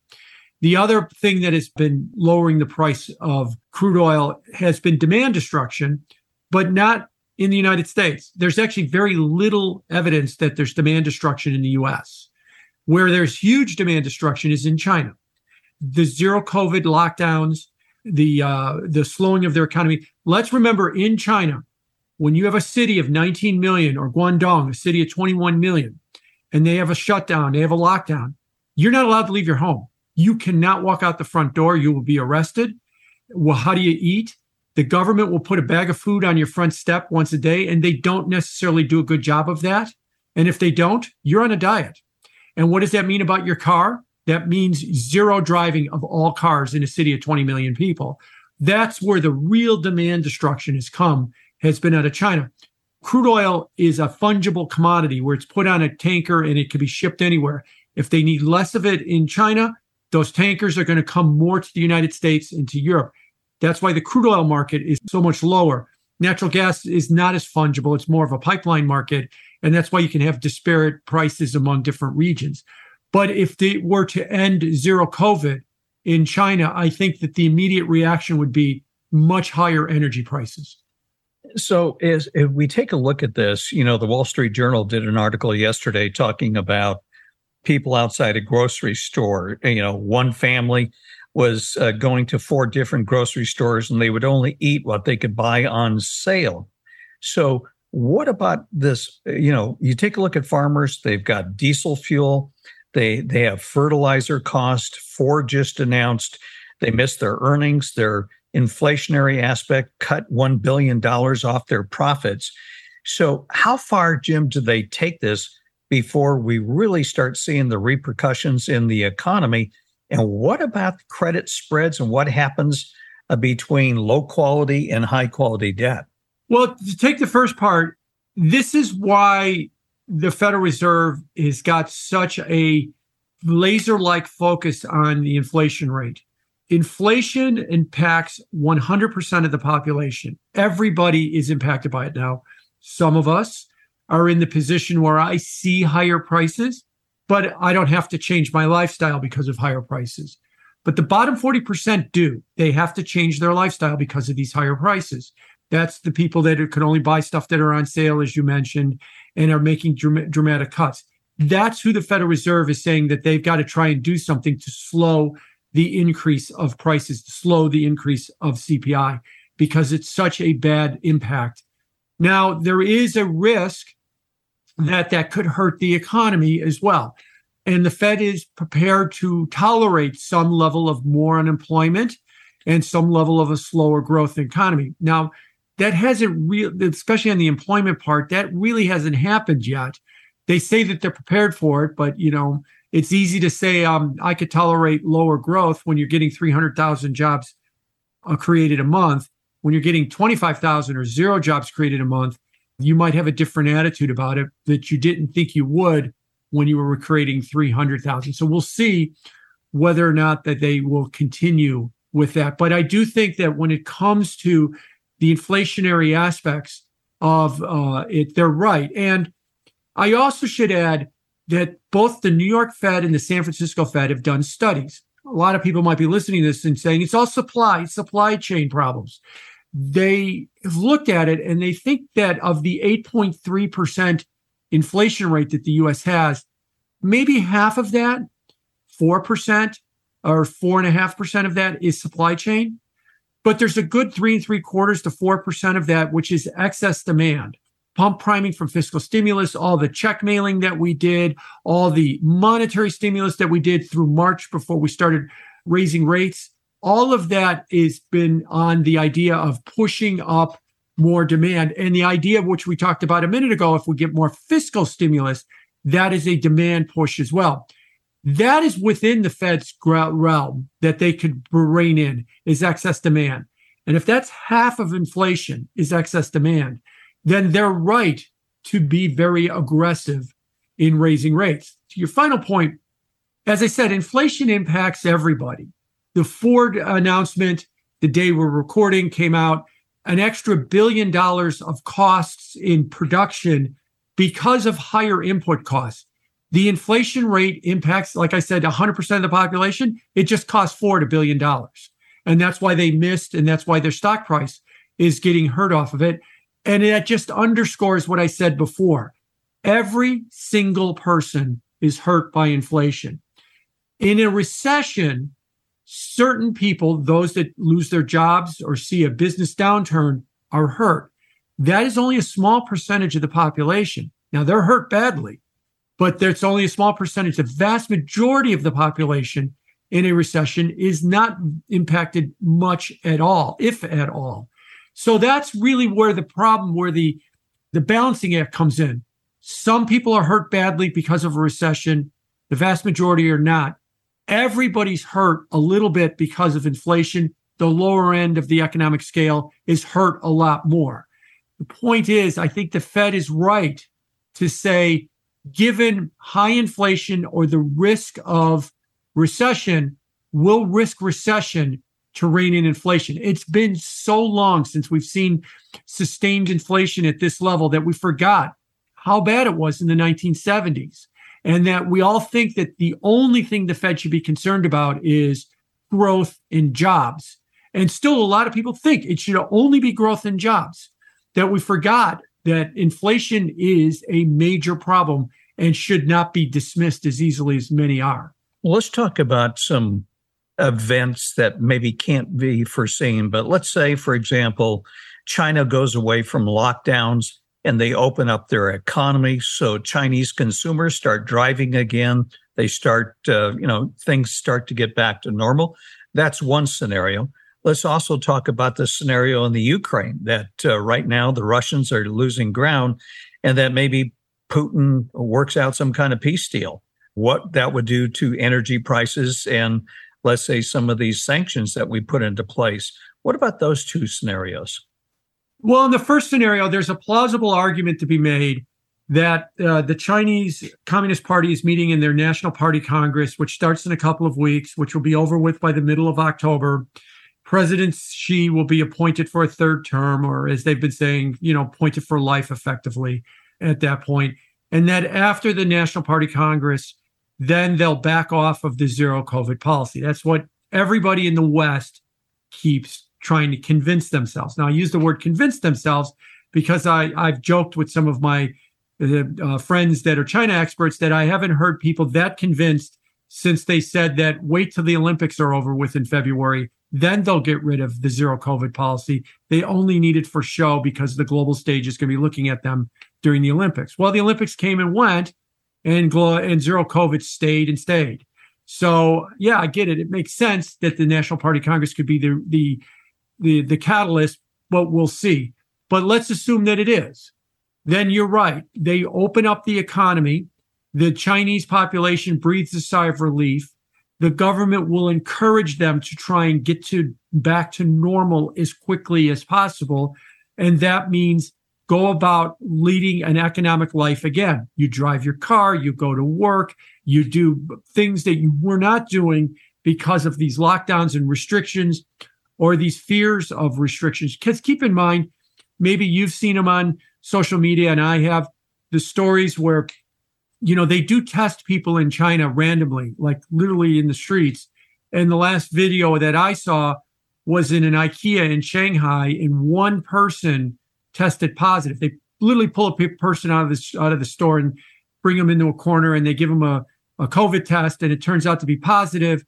The other thing that has been lowering the price of crude oil has been demand destruction, but not in the United States. There's actually very little evidence that there's demand destruction in the US. Where there's huge demand destruction is in China. The zero COVID lockdowns, the uh, the slowing of their economy. Let's remember in China, when you have a city of 19 million or Guangdong, a city of 21 million, and they have a shutdown, they have a lockdown, you're not allowed to leave your home. You cannot walk out the front door. You will be arrested. Well, how do you eat? The government will put a bag of food on your front step once a day, and they don't necessarily do a good job of that. And if they don't, you're on a diet. And what does that mean about your car? That means zero driving of all cars in a city of 20 million people. That's where the real demand destruction has come, has been out of China. Crude oil is a fungible commodity where it's put on a tanker and it can be shipped anywhere. If they need less of it in China, those tankers are going to come more to the United States and to Europe. That's why the crude oil market is so much lower. Natural gas is not as fungible, it's more of a pipeline market. And that's why you can have disparate prices among different regions. But if they were to end zero COVID in China, I think that the immediate reaction would be much higher energy prices. So, as if we take a look at this, you know, the Wall Street Journal did an article yesterday talking about people outside a grocery store. You know, one family was uh, going to four different grocery stores and they would only eat what they could buy on sale. So, what about this? You know, you take a look at farmers, they've got diesel fuel, they they have fertilizer cost. Ford just announced they missed their earnings, their inflationary aspect cut $1 billion off their profits. So, how far, Jim, do they take this before we really start seeing the repercussions in the economy? And what about credit spreads and what happens uh, between low quality and high quality debt? Well, to take the first part, this is why the Federal Reserve has got such a laser like focus on the inflation rate. Inflation impacts 100% of the population. Everybody is impacted by it now. Some of us are in the position where I see higher prices, but I don't have to change my lifestyle because of higher prices. But the bottom 40% do. They have to change their lifestyle because of these higher prices. That's the people that can only buy stuff that are on sale, as you mentioned, and are making dramatic cuts. That's who the Federal Reserve is saying that they've got to try and do something to slow the increase of prices, to slow the increase of CPI, because it's such a bad impact. Now, there is a risk that that could hurt the economy as well. And the Fed is prepared to tolerate some level of more unemployment and some level of a slower growth economy. Now, that hasn't really, especially on the employment part, that really hasn't happened yet. They say that they're prepared for it, but you know, it's easy to say um, I could tolerate lower growth when you're getting 300,000 jobs uh, created a month. When you're getting 25,000 or zero jobs created a month, you might have a different attitude about it that you didn't think you would when you were creating 300,000. So we'll see whether or not that they will continue with that. But I do think that when it comes to the inflationary aspects of uh, it, they're right. And I also should add that both the New York Fed and the San Francisco Fed have done studies. A lot of people might be listening to this and saying it's all supply, supply chain problems they have looked at it and they think that of the 8.3% inflation rate that the US has, maybe half of that, 4% or 4.5% of that is supply chain. But there's a good three and three quarters to 4% of that, which is excess demand. Pump priming from fiscal stimulus, all the check mailing that we did, all the monetary stimulus that we did through March before we started raising rates all of that has been on the idea of pushing up more demand. And the idea, which we talked about a minute ago, if we get more fiscal stimulus, that is a demand push as well. That is within the Fed's realm that they could rein in is excess demand. And if that's half of inflation is excess demand, then they're right to be very aggressive in raising rates. To your final point, as I said, inflation impacts everybody. The Ford announcement, the day we're recording, came out an extra billion dollars of costs in production because of higher input costs. The inflation rate impacts, like I said, 100% of the population. It just costs four to billion dollars. And that's why they missed, and that's why their stock price is getting hurt off of it. And that just underscores what I said before. Every single person is hurt by inflation. In a recession, certain people, those that lose their jobs or see a business downturn, are hurt. That is only a small percentage of the population. Now, they're hurt badly, but there's only a small percentage. The vast majority of the population in a recession is not impacted much at all, if at all. So that's really where the problem, where the the balancing act comes in. Some people are hurt badly because of a recession. The vast majority are not. Everybody's hurt a little bit because of inflation. The lower end of the economic scale is hurt a lot more. The point is, I think the Fed is right to say, given high inflation or the risk of recession, will risk recession to rein in inflation. It's been so long since we've seen sustained inflation at this level that we forgot how bad it was in the 1970s. And that we all think that the only thing the Fed should be concerned about is growth in jobs. And still, a lot of people think it should only be growth in jobs. That we forgot that inflation is a major problem and should not be dismissed as easily as many are. Well, let's talk about some events that maybe can't be foreseen. But let's say, for example, China goes away from lockdowns and they open up their economy. So Chinese consumers start driving again. They start, uh, you know, things start to get back to normal. That's one scenario. Let's also talk about the scenario in the Ukraine that uh, right now the Russians are losing ground and that maybe Putin works out some kind of peace deal. What that would do to energy prices and let's say some of these sanctions that we put into place. What about those two scenarios? Well, in the first scenario, there's a plausible argument to be made that uh, the Chinese Communist Party is meeting in their National Party Congress, which starts in a couple of weeks, which will be over with by the middle of October. President Xi will be appointed for a third term, or as they've been saying, you know, appointed for life effectively at that point. And that after the National Party Congress, then they'll back off of the zero COVID policy. That's what everybody in the West keeps trying to convince themselves. Now, I use the word convince themselves because I, I've joked with some of my uh, friends that are China experts that I haven't heard people that convinced since they said that wait till the Olympics are over with in February, then they'll get rid of the zero COVID policy. They only need it for show because the global stage is going to be looking at them during the Olympics. Well, the Olympics came and went, and and zero COVID stayed and stayed. So yeah, I get it. It makes sense that the National Party Congress could be the the the the catalyst, but we'll see. But let's assume that it is. Then you're right. They open up the economy. The Chinese population breathes a sigh of relief. The government will encourage them to try and get to back to normal as quickly as possible. And that means go about leading an economic life again. You drive your car, you go to work, you do things that you were not doing because of these lockdowns and restrictions or these fears of restrictions. Because keep in mind, maybe you've seen them on social media, and I have the stories where, you know, they do test people in China randomly, like literally in the streets. And the last video that I saw was in an IKEA in Shanghai, and one person tested positive. They literally pull a person out of the out of the store and bring them into a corner, and they give them a a COVID test, and it turns out to be positive.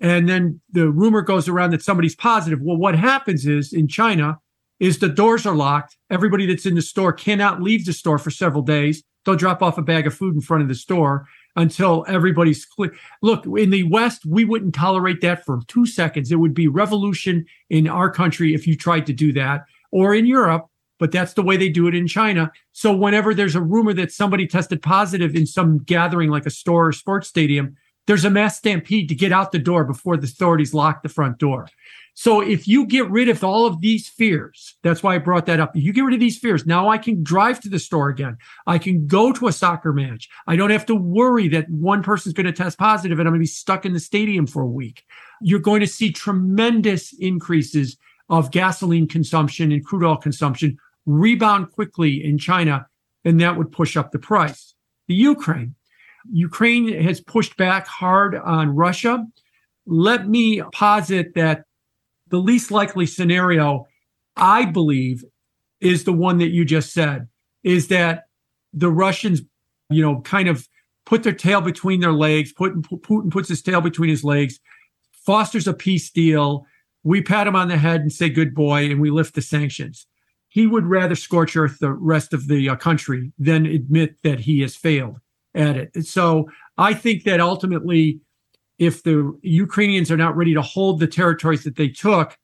And then the rumor goes around that somebody's positive. Well, what happens is in China is the doors are locked. Everybody that's in the store cannot leave the store for several days. They'll drop off a bag of food in front of the store until everybody's clear. Look, in the West, we wouldn't tolerate that for two seconds. It would be revolution in our country if you tried to do that, or in Europe, but that's the way they do it in China. So whenever there's a rumor that somebody tested positive in some gathering like a store or sports stadium, there's a mass stampede to get out the door before the authorities lock the front door. So if you get rid of all of these fears, that's why I brought that up. If you get rid of these fears, now I can drive to the store again. I can go to a soccer match. I don't have to worry that one person's going to test positive and I'm going to be stuck in the stadium for a week. You're going to see tremendous increases of gasoline consumption and crude oil consumption rebound quickly in China and that would push up the price. The Ukraine. Ukraine has pushed back hard on Russia. Let me posit that the least likely scenario, I believe, is the one that you just said, is that the Russians, you know, kind of put their tail between their legs, Putin puts his tail between his legs, fosters a peace deal. We pat him on the head and say, good boy, and we lift the sanctions. He would rather scorch earth the rest of the uh, country than admit that he has failed at it. So I think that ultimately, if the Ukrainians are not ready to hold the territories that they took,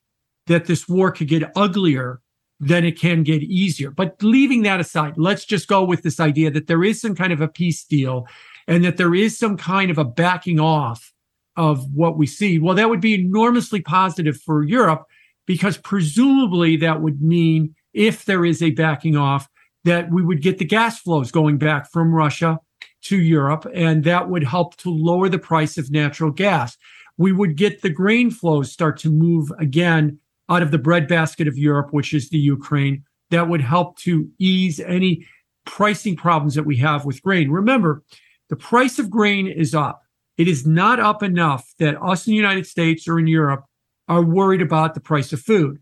that this war could get uglier than it can get easier. But leaving that aside, let's just go with this idea that there is some kind of a peace deal and that there is some kind of a backing off of what we see. Well, that would be enormously positive for Europe because presumably that would mean if there is a backing off, that we would get the gas flows going back from Russia to Europe, and that would help to lower the price of natural gas. We would get the grain flows start to move again out of the breadbasket of Europe, which is the Ukraine. That would help to ease any pricing problems that we have with grain. Remember, the price of grain is up. It is not up enough that us in the United States or in Europe are worried about the price of food.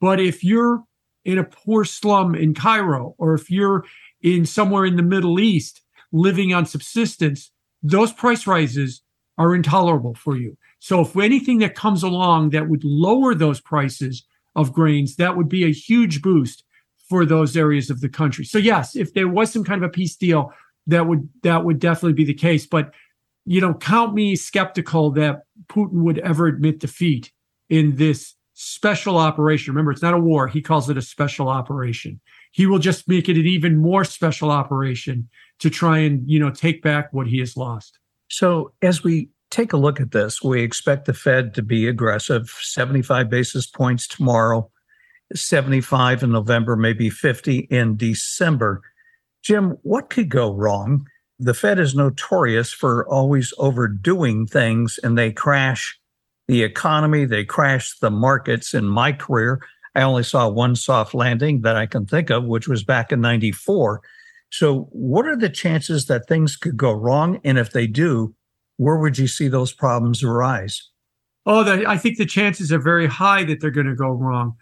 But if you're in a poor slum in Cairo, or if you're in somewhere in the Middle East living on subsistence, those price rises are intolerable for you. So if anything that comes along that would lower those prices of grains, that would be a huge boost for those areas of the country. So yes, if there was some kind of a peace deal, that would that would definitely be the case. But you know, count me skeptical that Putin would ever admit defeat in this special operation. Remember, it's not a war. He calls it a special operation. He will just make it an even more special operation to try and, you know, take back what he has lost. So as we take a look at this. We expect the Fed to be aggressive, 75 basis points tomorrow, 75 in November, maybe 50 in December. Jim, what could go wrong? The Fed is notorious for always overdoing things and they crash the economy, they crash the markets. In my career, I only saw one soft landing that I can think of, which was back in 94. So, what are the chances that things could go wrong? And if they do, where would you see those problems arise? Oh, the, I think the chances are very high that they're going to go wrong.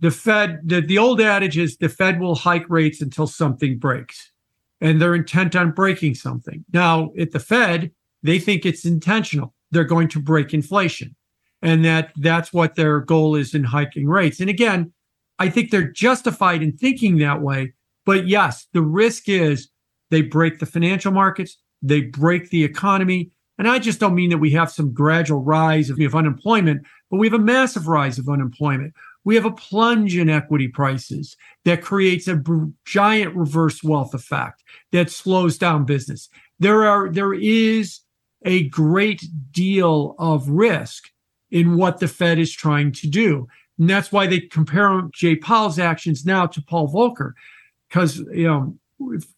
The Fed, the, the old adage is the Fed will hike rates until something breaks, and they're intent on breaking something. Now, at the Fed, they think it's intentional. They're going to break inflation, and that that's what their goal is in hiking rates. And again, I think they're justified in thinking that way. But yes, the risk is they break the financial markets, they break the economy, and I just don't mean that we have some gradual rise of, of unemployment, but we have a massive rise of unemployment. We have a plunge in equity prices that creates a b- giant reverse wealth effect that slows down business. There are there is a great deal of risk in what the Fed is trying to do. And that's why they compare Jay Powell's actions now to Paul Volcker. Because you know,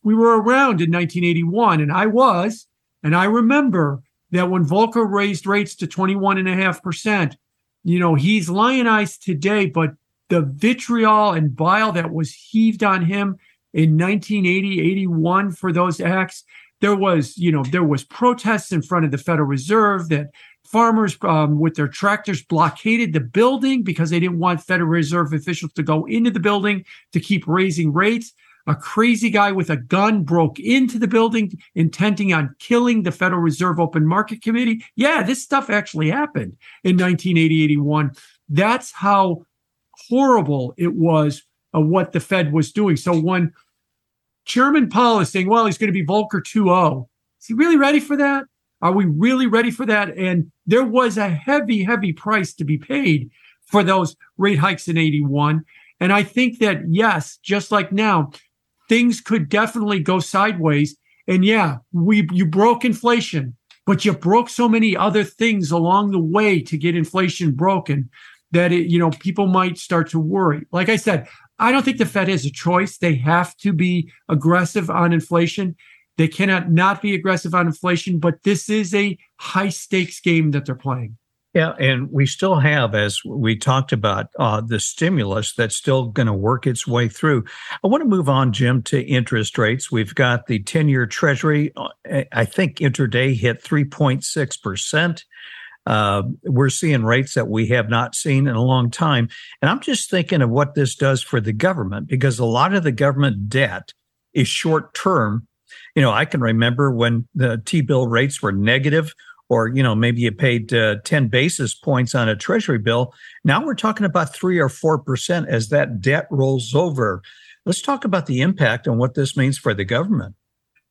we were around in 1981, and I was, and I remember that when Volcker raised rates to 21.5%, you know, he's lionized today, but the vitriol and bile that was heaved on him in 1980, 81 for those acts, there was, you know, there was protests in front of the Federal Reserve that farmers um, with their tractors blockaded the building because they didn't want Federal Reserve officials to go into the building to keep raising rates a crazy guy with a gun broke into the building intending on killing the Federal Reserve Open Market Committee. Yeah, this stuff actually happened in 1980 81. That's how horrible it was of what the Fed was doing. So when Chairman Powell is saying, well, he's going to be Volcker 2.0, is he really ready for that? Are we really ready for that? And there was a heavy, heavy price to be paid for those rate hikes in 81. And I think that, yes, just like now, things could definitely go sideways. And yeah, we you broke inflation, but you broke so many other things along the way to get inflation broken that it, you know, people might start to worry. Like I said, I don't think the Fed has a choice. They have to be aggressive on inflation. They cannot not be aggressive on inflation, but this is a high stakes game that they're playing. Yeah, and we still have, as we talked about, uh, the stimulus that's still going to work its way through. I want to move on, Jim, to interest rates. We've got the 10 year Treasury, uh, I think intraday hit 3.6%. Uh, we're seeing rates that we have not seen in a long time. And I'm just thinking of what this does for the government because a lot of the government debt is short term. You know, I can remember when the T bill rates were negative or you know maybe you paid uh, 10 basis points on a treasury bill. Now we're talking about 3 or 4% as that debt rolls over. Let's talk about the impact on what this means for the government.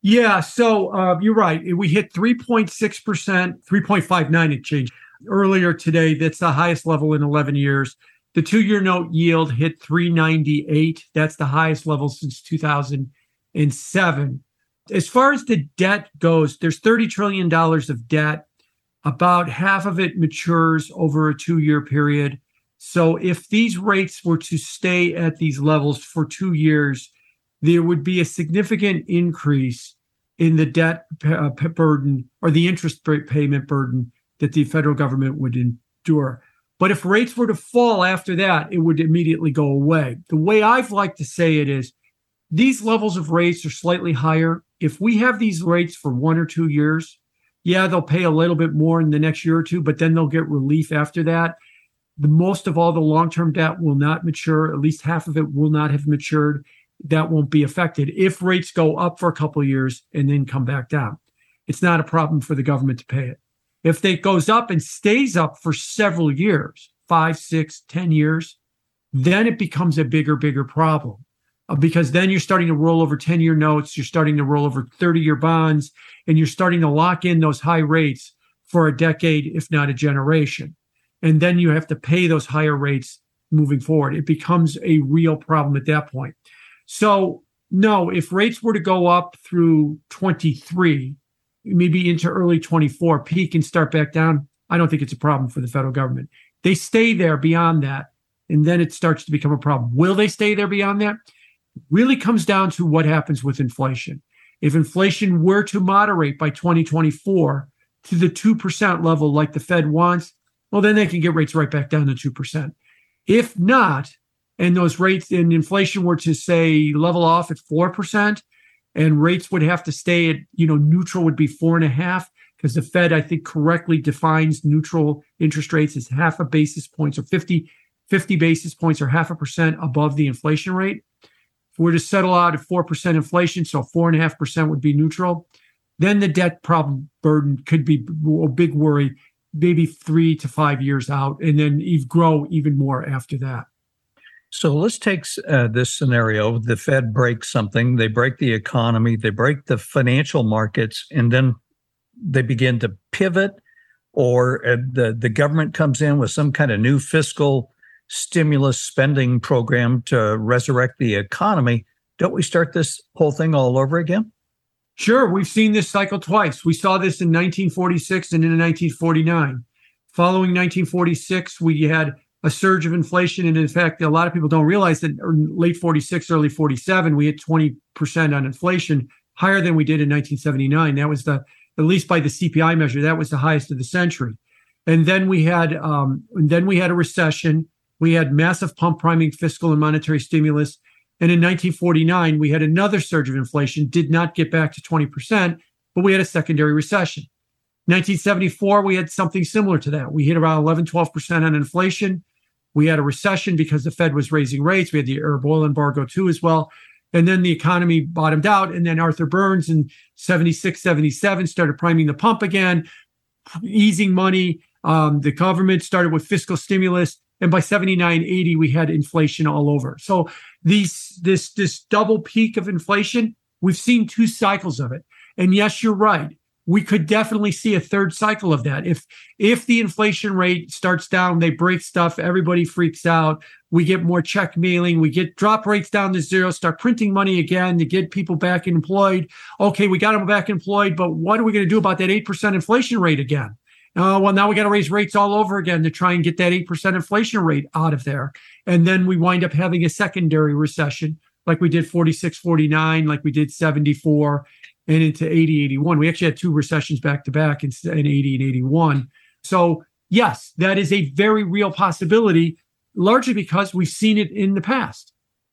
Yeah so uh, you're right. We hit 3.6% 3.59 it changed earlier today that's the highest level in 11 years. The two-year note yield hit 398 that's the highest level since 2007 as far as the debt goes, there's $30 trillion of debt. About half of it matures over a two year period. So if these rates were to stay at these levels for two years, there would be a significant increase in the debt uh, burden or the interest rate payment burden that the federal government would endure. But if rates were to fall after that, it would immediately go away. The way I've liked to say it is these levels of rates are slightly higher. If we have these rates for one or two years, yeah, they'll pay a little bit more in the next year or two, but then they'll get relief after that. The most of all the long-term debt will not mature. At least half of it will not have matured. That won't be affected if rates go up for a couple years and then come back down. It's not a problem for the government to pay it. If it goes up and stays up for several years, five, six, ten years, then it becomes a bigger, bigger problem Uh, because then you're starting to roll over 10 year notes, you're starting to roll over 30 year bonds, and you're starting to lock in those high rates for a decade, if not a generation. And then you have to pay those higher rates moving forward. It becomes a real problem at that point. So, no, if rates were to go up through 23, maybe into early 24, peak and start back down, I don't think it's a problem for the federal government. They stay there beyond that, and then it starts to become a problem. Will they stay there beyond that? Really comes down to what happens with inflation. If inflation were to moderate by 2024 to the 2% level like the Fed wants, well, then they can get rates right back down to 2%. If not, and those rates in inflation were to say level off at 4%, and rates would have to stay at, you know, neutral would be four and a half, because the Fed, I think, correctly defines neutral interest rates as half a basis points or 50, 50 basis points or half a percent above the inflation rate. If we're to settle out at 4% inflation, so 4.5% would be neutral, then the debt problem burden could be a big worry, maybe three to five years out, and then grow even more after that. So let's take uh, this scenario. The Fed breaks something, they break the economy, they break the financial markets, and then they begin to pivot, or uh, the, the government comes in with some kind of new fiscal stimulus spending program to resurrect the economy, don't we start this whole thing all over again? Sure. We've seen this cycle twice. We saw this in 1946 and in 1949. Following 1946, we had a surge of inflation. And in fact, a lot of people don't realize that in late 46, early 47, we hit 20% on inflation, higher than we did in 1979. That was the, at least by the CPI measure, that was the highest of the century. And then we had, um, and then we had a recession we had massive pump priming fiscal and monetary stimulus. And in 1949, we had another surge of inflation, did not get back to 20%, but we had a secondary recession. 1974, we had something similar to that. We hit around 11, 12% on inflation. We had a recession because the Fed was raising rates. We had the Arab oil embargo too, as well. And then the economy bottomed out. And then Arthur Burns in 76, 77 started priming the pump again, easing money. Um, the government started with fiscal stimulus. And by 79, 80, we had inflation all over. So these this this double peak of inflation, we've seen two cycles of it. And yes, you're right. We could definitely see a third cycle of that. If if the inflation rate starts down, they break stuff, everybody freaks out. We get more check mailing, we get drop rates down to zero, start printing money again to get people back employed. Okay, we got them back employed, but what are we going to do about that 8% inflation rate again? Uh, well, now we got to raise rates all over again to try and get that 8% inflation rate out of there. And then we wind up having a secondary recession like we did 46, 49, like we did 74 and into 80, 81. We actually had two recessions back to back in, in 80 and 81. So yes, that is a very real possibility, largely because we've seen it in the past.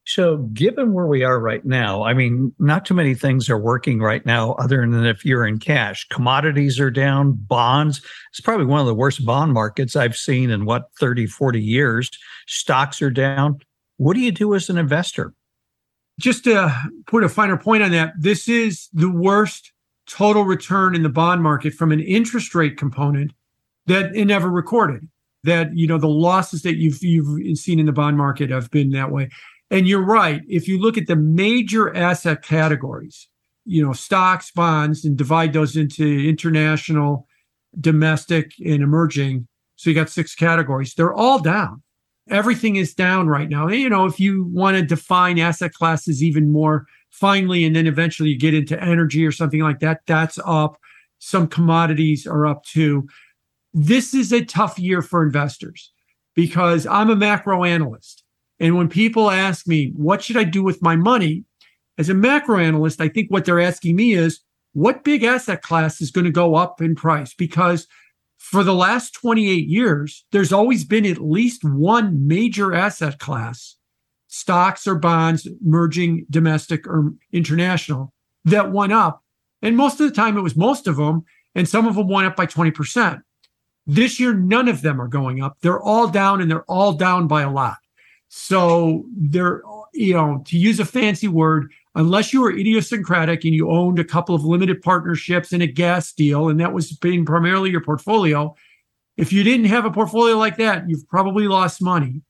So, given where we are right now, I mean, not too many things are working right now other than if you're in cash. Commodities are down, bonds. It's probably one of the worst bond markets I've seen in what, 30, 40 years. Stocks are down. What do you do as an investor? Just to put a finer point on that, this is the worst total return in the bond market from an interest rate component that it never recorded. That you know the losses that you've you've seen in the bond market have been that way. And you're right. If you look at the major asset categories, you know, stocks, bonds, and divide those into international, domestic, and emerging. So you got six categories. They're all down. Everything is down right now. And, you know, if you want to define asset classes even more finely, and then eventually you get into energy or something like that, that's up. Some commodities are up too. This is a tough year for investors because I'm a macro analyst. And when people ask me, what should I do with my money? As a macro analyst, I think what they're asking me is, what big asset class is going to go up in price? Because for the last 28 years, there's always been at least one major asset class, stocks or bonds, merging domestic or international, that went up. And most of the time, it was most of them, and some of them went up by 20%. This year, none of them are going up. They're all down, and they're all down by a lot. So there, you know, to use a fancy word, unless you were idiosyncratic and you owned a couple of limited partnerships and a gas deal, and that was being primarily your portfolio, if you didn't have a portfolio like that, you've probably lost money.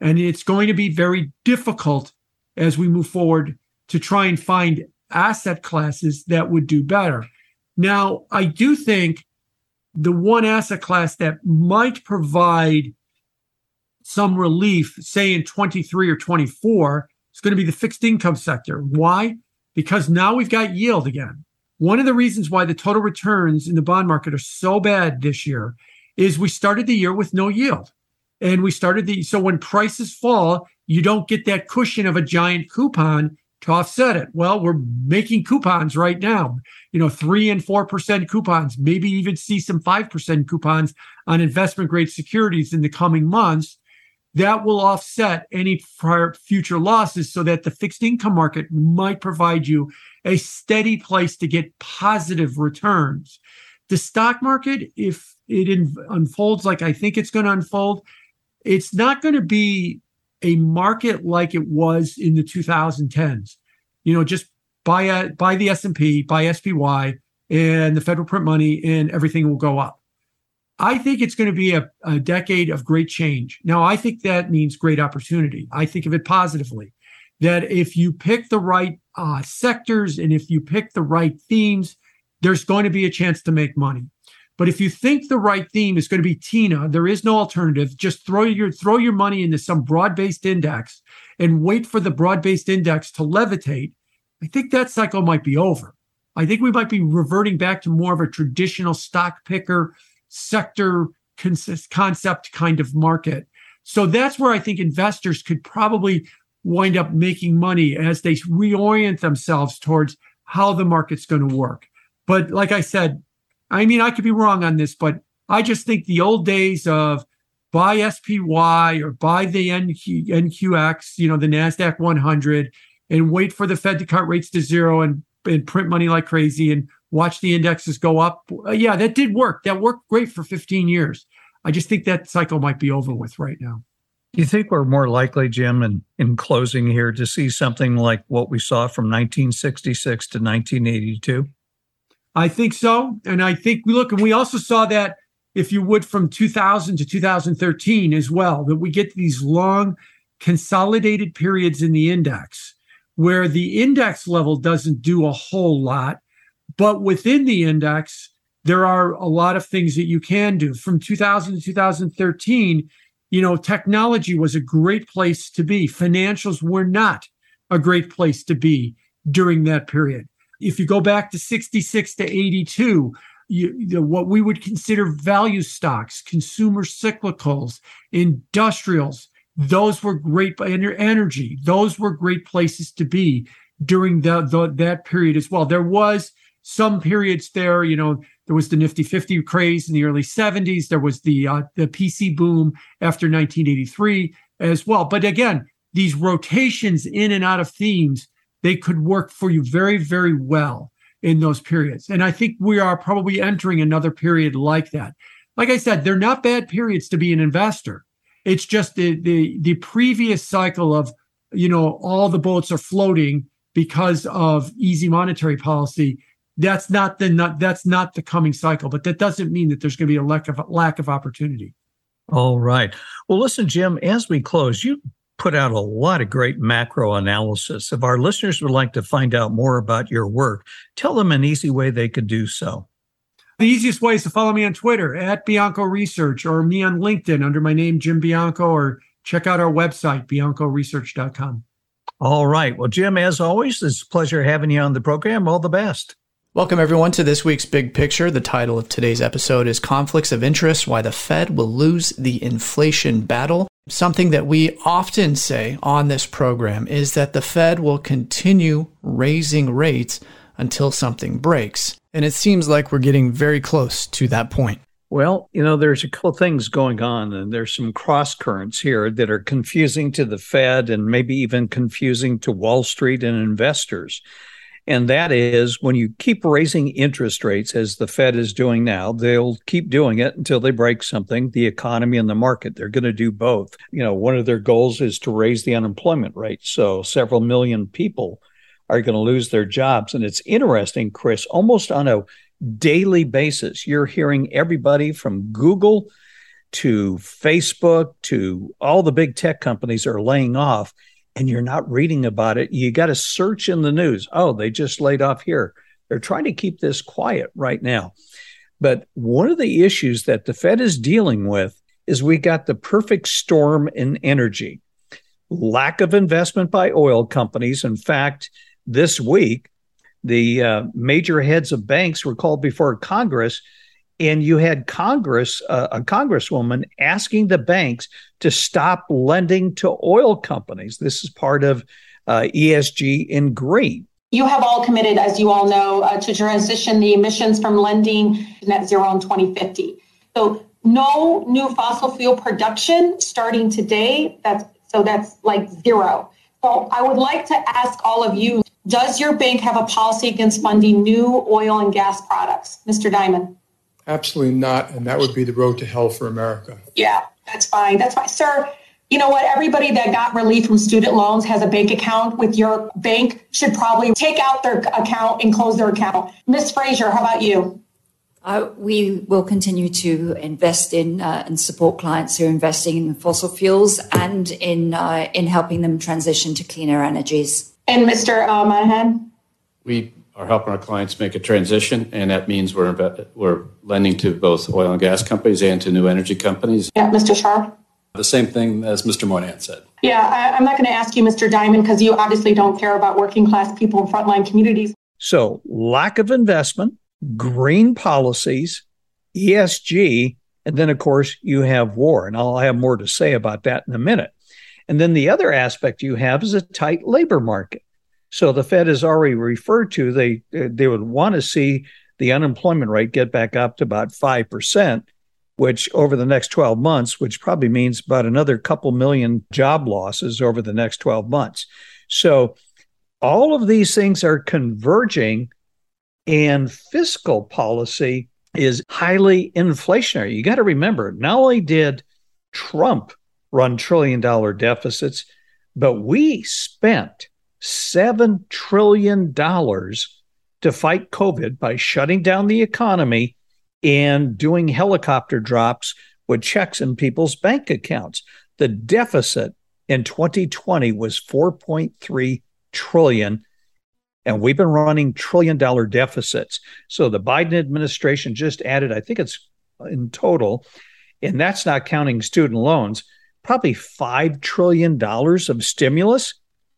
And it's going to be very difficult as we move forward to try and find asset classes that would do better. Now, I do think the one asset class that might provide some relief, say in 23 or 24, it's going to be the fixed income sector. Why? Because now we've got yield again. One of the reasons why the total returns in the bond market are so bad this year is we started the year with no yield. And we started the so when prices fall, you don't get that cushion of a giant coupon to offset it. Well, we're making coupons right now, you know, three and 4% coupons, maybe even see some 5% coupons on investment grade securities in the coming months that will offset any prior future losses so that the fixed income market might provide you a steady place to get positive returns. The stock market, if it unfolds like I think it's going to unfold, it's not going to be a market like it was in the 2010s. You know, just buy a, buy the S&P, buy SPY and the federal print money and everything will go up. I think it's going to be a, a, decade of great change. Now, I think that means great opportunity. I think of it positively that if you pick the right uh, sectors and if you pick the right themes, there's going to be a chance to make money. But if you think the right theme is going to be Tina, there is no alternative. Just throw your throw your money into some broad-based index and wait for the broad-based index to levitate. I think that cycle might be over. I think we might be reverting back to more of a traditional stock picker sector concept kind of market. So that's where I think investors could probably wind up making money as they reorient themselves towards how the market's going to work. But like I said, I mean, I could be wrong on this, but I just think the old days of buy SPY or buy the NQ, NQX, you know, the NASDAQ 100, and wait for the Fed to cut rates to zero and, and print money like crazy and watch the indexes go up. Uh, yeah, that did work. That worked great for 15 years. I just think that cycle might be over with right now. Do you think we're more likely, Jim, in, in closing here, to see something like what we saw from 1966 to 1982? I think so. And I think we look, and we also saw that, if you would, from 2000 to 2013 as well, that we get these long consolidated periods in the index where the index level doesn't do a whole lot but within the index, there are a lot of things that you can do. From 2000 to 2013, you know, technology was a great place to be. Financials were not a great place to be during that period. If you go back to 66 to 82, you, you know, what we would consider value stocks, consumer cyclicals, industrials, those were great energy. Those were great places to be during the, the, that period as well. There was some periods there, you know, there was the Nifty 50 craze in the early 70s. There was the uh, the PC boom after 1983 as well. But again, these rotations in and out of themes, they could work for you very, very well in those periods. And I think we are probably entering another period like that. Like I said, they're not bad periods to be an investor. It's just the the the previous cycle of you know all the boats are floating because of easy monetary policy that's not the not that's not the coming cycle but that doesn't mean that there's going to be a lack of lack of opportunity. All right. Well listen jim as we close you put out a lot of great macro analysis. If our listeners would like to find out more about your work tell them an easy way they could do so. The easiest way is to follow me on twitter at bianco research or me on linkedin under my name jim bianco or check out our website biancoresearch.com all right. Well jim as always it's a pleasure having you on the program. All the best Welcome, everyone, to this week's Big Picture. The title of today's episode is Conflicts of Interest Why the Fed Will Lose the Inflation Battle. Something that we often say on this program is that the Fed will continue raising rates until something breaks. And it seems like we're getting very close to that point. Well, you know, there's a couple things going on, and there's some cross currents here that are confusing to the Fed and maybe even confusing to Wall Street and investors. And that is when you keep raising interest rates, as the Fed is doing now, they'll keep doing it until they break something, the economy and the market. They're going to do both. You know, one of their goals is to raise the unemployment rate. So several million people are going to lose their jobs. And it's interesting, Cris, almost on a daily basis, you're hearing everybody from Google to Facebook to all the big tech companies are laying off and you're not reading about it, you got to search in the news. Oh, they just laid off here. They're trying to keep this quiet right now. But one of the issues that the Fed is dealing with is we got the perfect storm in energy. Lack of investment by oil companies. In fact, this week, the uh, major heads of banks were called before Congress and you had Congress, uh, a congresswoman, asking the banks to stop lending to oil companies. This is part of uh, ESG in green. You have all committed, as you all know, uh, to transition the emissions from lending to net zero in 2050. So no new fossil fuel production starting today. That's so that's like zero. So I would like to ask all of you: Does your bank have a policy against funding new oil and gas products, Mr. Dimon? Absolutely not. And that would be the road to hell for America. Yeah, that's fine. That's fine. Sir, you know what? Everybody that got relief from student loans has a bank account with your bank should probably take out their account and close their account. Ms. Fraser, how about you? Uh, we will continue to invest in uh, and support clients who are investing in fossil fuels and in uh, in helping them transition to cleaner energies. And Mr. Uh, Moynihan? We are helping our clients make a transition, and that means we're we're lending to both oil and gas companies and to new energy companies. Yeah, Mr. Scharf. The same thing as Mr. Moynihan said. Yeah, I, am not going to ask you, Mr. Dimon, because you obviously don't care about working class people in frontline communities. So, lack of investment, green policies, ESG, and then, of course, you have war. And I'll have more to say about that in a minute. And then the other aspect you have is a tight labor market. So the Fed has already referred to they they would want to see the unemployment rate get back up to about five percent, which over the next 12 months, which probably means about another couple million job losses over the next 12 months. So all of these things are converging, and fiscal policy is highly inflationary. You got to remember, not only did Trump run trillion dollar deficits, but we spent $7 trillion to fight COVID by shutting down the economy and doing helicopter drops with checks in people's bank accounts. The deficit in 2020 was 4.3 trillion and we've been running trillion dollar deficits. So the Biden administration just added I think it's in total and that's not counting student loans, probably 5 trillion dollars of stimulus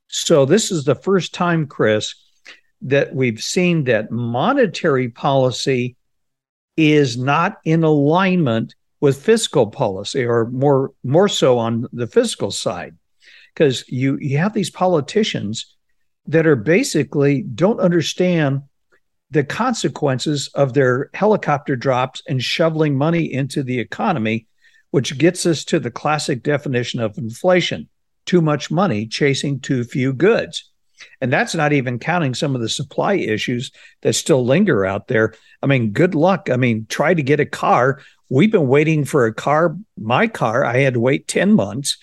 so this is the first time, Cris, that we've seen that monetary policy is not in alignment with fiscal policy or more more so on the fiscal side. Because you you have these politicians that are basically don't understand the consequences of their helicopter drops and shoveling money into the economy, which gets us to the classic definition of inflation too much money chasing too few goods. And that's not even counting some of the supply issues that still linger out there. I mean, good luck. I mean, try to get a car. We've been waiting for a car. My car, I had to wait 10 months.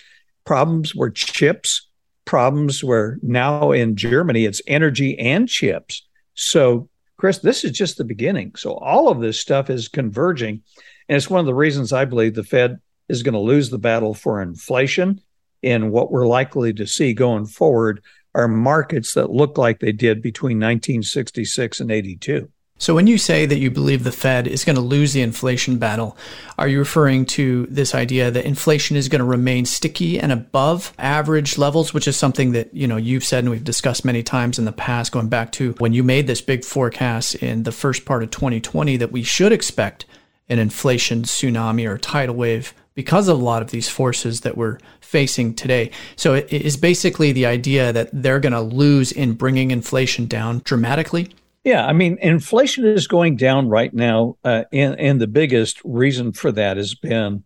Problems were chips. Problems were now in Germany, it's energy and chips. So Cris, this is just the beginning. So all of this stuff is converging. And it's one of the reasons I believe the Fed is going to lose the battle for inflation. And what we're likely to see going forward are markets that look like they did between 1966 and 82. So, when you say that you believe the Fed is going to lose the inflation battle, are you referring to this idea that inflation is going to remain sticky and above average levels, which is something that you know you've said and we've discussed many times in the past, going back to when you made this big forecast in the first part of 2020 that we should expect an inflation tsunami or tidal wave because of a lot of these forces that we're facing today. So it is basically the idea that they're going to lose in bringing inflation down dramatically. Yeah, I mean, inflation is going down right now, uh, and, and the biggest reason for that has been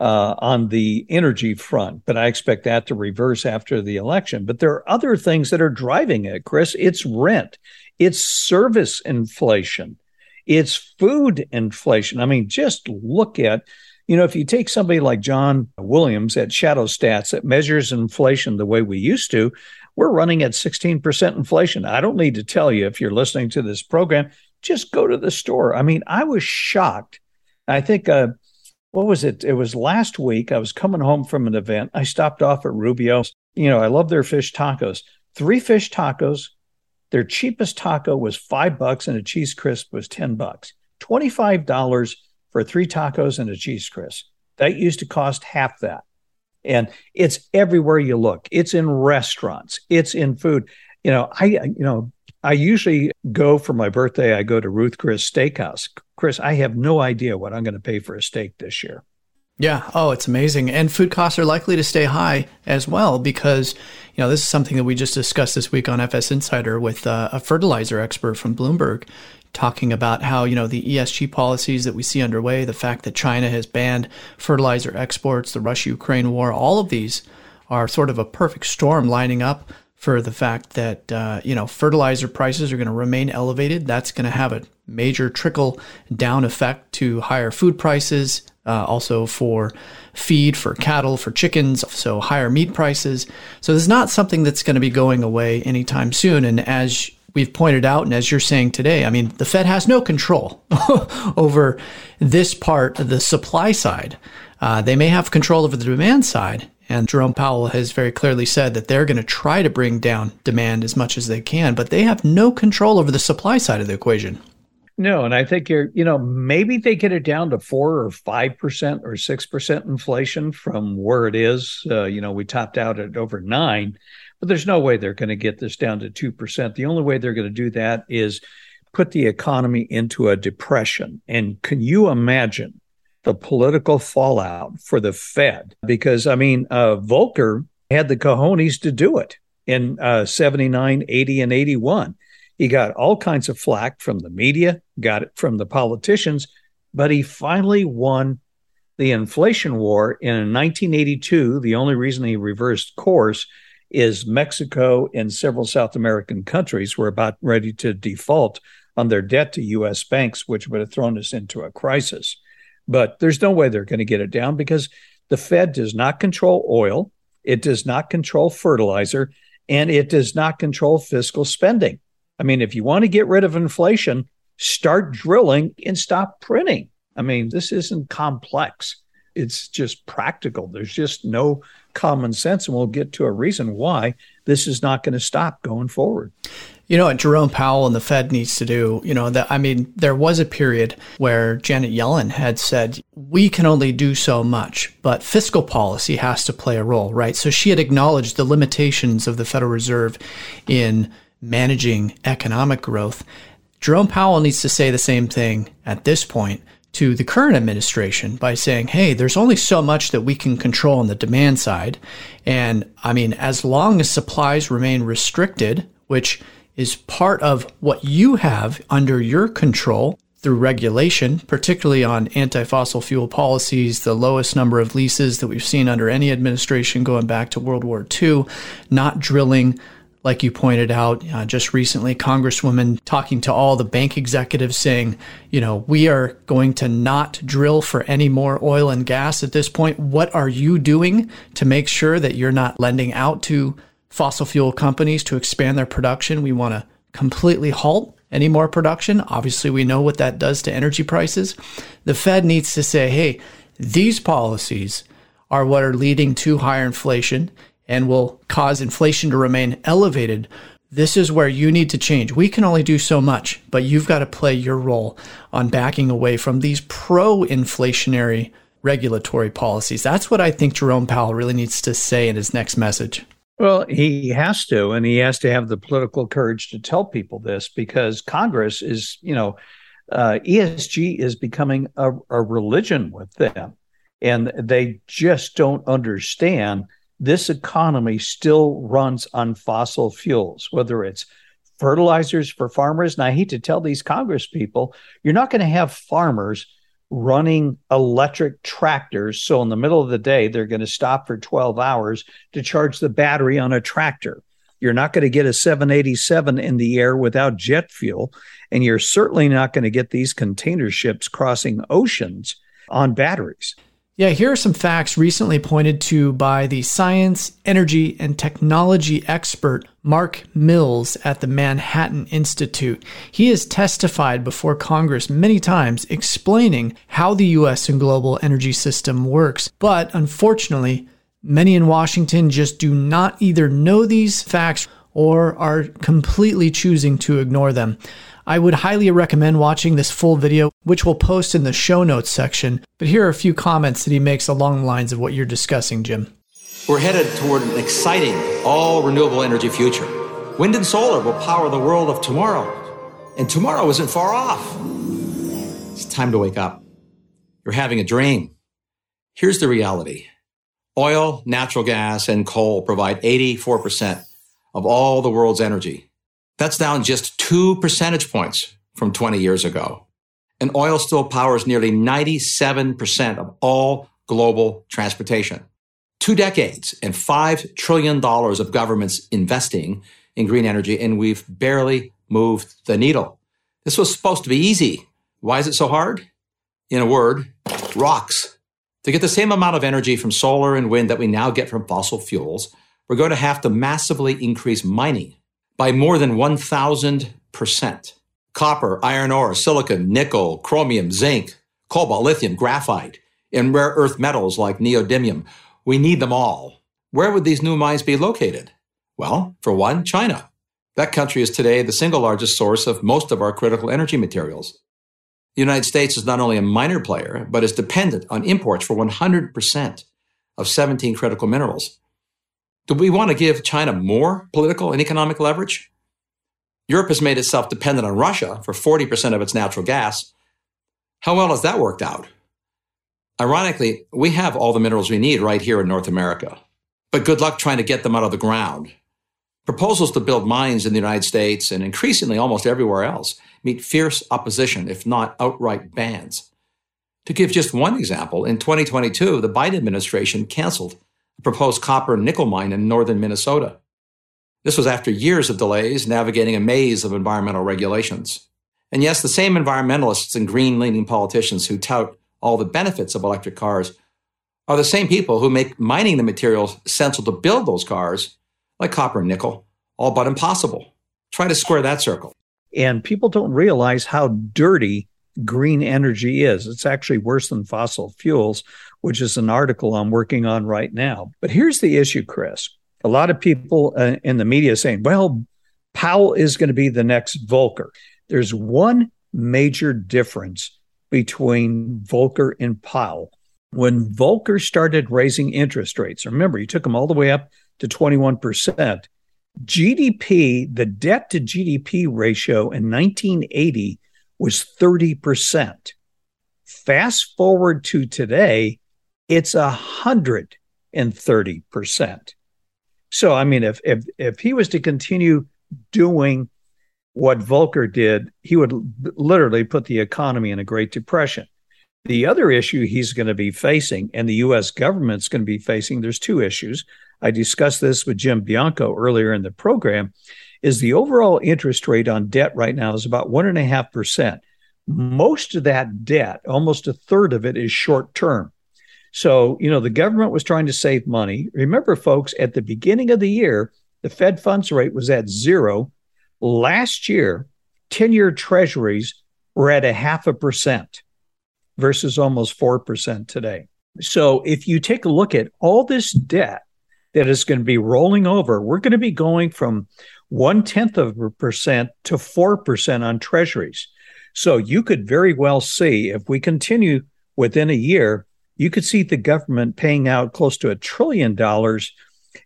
uh, on the energy front. But I expect that to reverse after the election. But there are other things that are driving it, Cris. It's rent, it's service inflation, it's food inflation. I mean, just look at you know, if you take somebody like John Williams at Shadow Stats that measures inflation the way we used to, we're running at 16% inflation. I don't need to tell you if you're listening to this program, just go to the store. I mean, I was shocked. I think, uh, what was it? It was last week. I was coming home from an event. I stopped off at Rubio's. You know, I love their fish tacos. Three fish tacos. Their cheapest taco was five bucks and a cheese crisp was 10 bucks. $25 for three tacos and a cheese crisp. That used to cost half that. And it's everywhere you look. It's in restaurants. It's in food. You know, I you know, I usually go for my birthday, I go to Ruth Chris Steakhouse. Cris, I have no idea what I'm going to pay for a steak this year. Yeah. Oh, it's amazing. And food costs are likely to stay high as well because, you know, this is something that we just discussed this week on FS Insider with uh, a fertilizer expert from Bloomberg talking about how, you know, the ESG policies that we see underway, the fact that China has banned fertilizer exports, the Russia Ukraine war, all of these are sort of a perfect storm lining up for the fact that, uh, you know, fertilizer prices are going to remain elevated. That's going to have a major trickle down effect to higher food prices, uh, also for feed for cattle, for chickens, so higher meat prices. So this is not something that's going to be going away anytime soon. And as we've pointed out, and as you're saying today, I mean, the Fed has no control over this part of the supply side. Uh, they may have control over the demand side. And Jerome Powell has very clearly said that they're going to try to bring down demand as much as they can, but they have no control over the supply side of the equation. No, and I think you're, you know, maybe they get it down to four or five percent or six percent inflation from where it is. Uh, you know, we topped out at over nine. But there's no way they're going to get this down to 2%. The only way they're going to do that is put the economy into a depression. And can you imagine the political fallout for the Fed? Because, I mean, uh, Volcker had the cojones to do it in uh, 79, 80, and 81. He got all kinds of flack from the media, got it from the politicians, but he finally won the inflation war in 1982. The only reason he reversed course is Mexico and several South American countries were about ready to default on their debt to US banks, which would have thrown us into a crisis. But there's no way they're going to get it down because the Fed does not control oil, it does not control fertilizer, and it does not control fiscal spending. I mean, if you want to get rid of inflation, start drilling and stop printing. I mean, this isn't complex. It's just practical. There's just no common sense, and we'll get to a reason why this is not going to stop going forward. You know what Jerome Powell and the Fed needs to do, you know, that I mean, there was a period where Janet Yellen had said, we can only do so much, but fiscal policy has to play a role, right? So she had acknowledged the limitations of the Federal Reserve in managing economic growth. Jerome Powell needs to say the same thing at this point to the current administration by saying, hey, there's only so much that we can control on the demand side. And I mean, as long as supplies remain restricted, which is part of what you have under your control through regulation, particularly on anti fossil fuel policies, the lowest number of leases that we've seen under any administration going back to World War II, not drilling. Like you pointed out uh, just recently, Congresswoman talking to all the bank executives saying, you know, we are going to not drill for any more oil and gas at this point. What are you doing to make sure that you're not lending out to fossil fuel companies to expand their production? We want to completely halt any more production. Obviously, we know what that does to energy prices. The Fed needs to say, hey, these policies are what are leading to higher inflation and will cause inflation to remain elevated. This is where you need to change. We can only do so much, but you've got to play your role on backing away from these pro inflationary regulatory policies. That's what I think Jerome Powell really needs to say in his next message. Well, he has to, and he has to have the political courage to tell people this because Congress is, you know, uh, ESG is becoming a, a religion with them. And they just don't understand this economy still runs on fossil fuels, whether it's fertilizers for farmers. And I hate to tell these Congress people, you're not going to have farmers running electric tractors. So in the middle of the day, they're going to stop for 12 hours to charge the battery on a tractor. You're not going to get a 787 in the air without jet fuel. And you're certainly not going to get these container ships crossing oceans on batteries. Yeah, here are some facts recently pointed to by the science, energy, and technology expert Mark Mills at the Manhattan Institute. He has testified before Congress many times explaining how the U.S. and global energy system works. But unfortunately, many in Washington just do not either know these facts or are completely choosing to ignore them. I would highly recommend watching this full video, which we'll post in the show notes section. But here are a few comments that he makes along the lines of what you're discussing, Jim. We're headed toward an exciting, all renewable energy future. Wind and solar will power the world of tomorrow. And tomorrow isn't far off. It's time to wake up. You're having a dream. Here's the reality oil, natural gas, and coal provide 84% of all the world's energy. That's down just two percentage points from 20 years ago. And oil still powers nearly 97% of all global transportation. Two decades and $5 trillion of governments investing in green energy, and we've barely moved the needle. This was supposed to be easy. Why is it so hard? In a word, rocks. To get the same amount of energy from solar and wind that we now get from fossil fuels, we're going to have to massively increase mining by more than 1,000%. Copper, iron ore, silicon, nickel, chromium, zinc, cobalt, lithium, graphite, and rare earth metals like neodymium. We need them all. Where would these new mines be located? Well, for one, China. That country is today the single largest source of most of our critical energy materials. The United States is not only a minor player, but is dependent on imports for 100% of 17 critical minerals. Do we want to give China more political and economic leverage? Europe has made itself dependent on Russia for 40% of its natural gas. How well has that worked out? Ironically, we have all the minerals we need right here in North America. But good luck trying to get them out of the ground. Proposals to build mines in the United States and increasingly almost everywhere else meet fierce opposition, if not outright bans. To give just one example, in 2022, the Biden administration canceled proposed copper and nickel mine in northern Minnesota. This was after years of delays navigating a maze of environmental regulations. And yes, the same environmentalists and green leaning politicians who tout all the benefits of electric cars are the same people who make mining the materials essential to build those cars, like copper and nickel, all but impossible. Try to square that circle. And people don't realize how dirty green energy is. It's actually worse than fossil fuels, which is an article I'm working on right now. But here's the issue, Cris. A lot of people uh, in the media saying, well, Powell is going to be the next Volcker. There's one major difference between Volcker and Powell. When Volcker started raising interest rates, remember, he took them all the way up to 21%. GDP, the debt to GDP ratio in 1980 was 30%. Fast forward to today, it's a hundred and thirty percent. So I mean, if if if he was to continue doing what Volcker did, he would literally put the economy in a Great Depression. The other issue he's going to be facing, and the US government's going to be facing, there's two issues. I discussed this with Jim Bianco earlier in the program, is the overall interest rate on debt right now is about one and a half percent. Most of that debt, almost a third of it, is short term. So, you know, the government was trying to save money. Remember, folks, at the beginning of the year, the Fed funds rate was at zero. Last year, 10 year treasuries were at a half a percent versus almost 4% today. So if you take a look at all this debt that is going to be rolling over, we're going to be going from one tenth of a percent to 4% on treasuries. So you could very well see if we continue within a year, you could see the government paying out close to a trillion dollars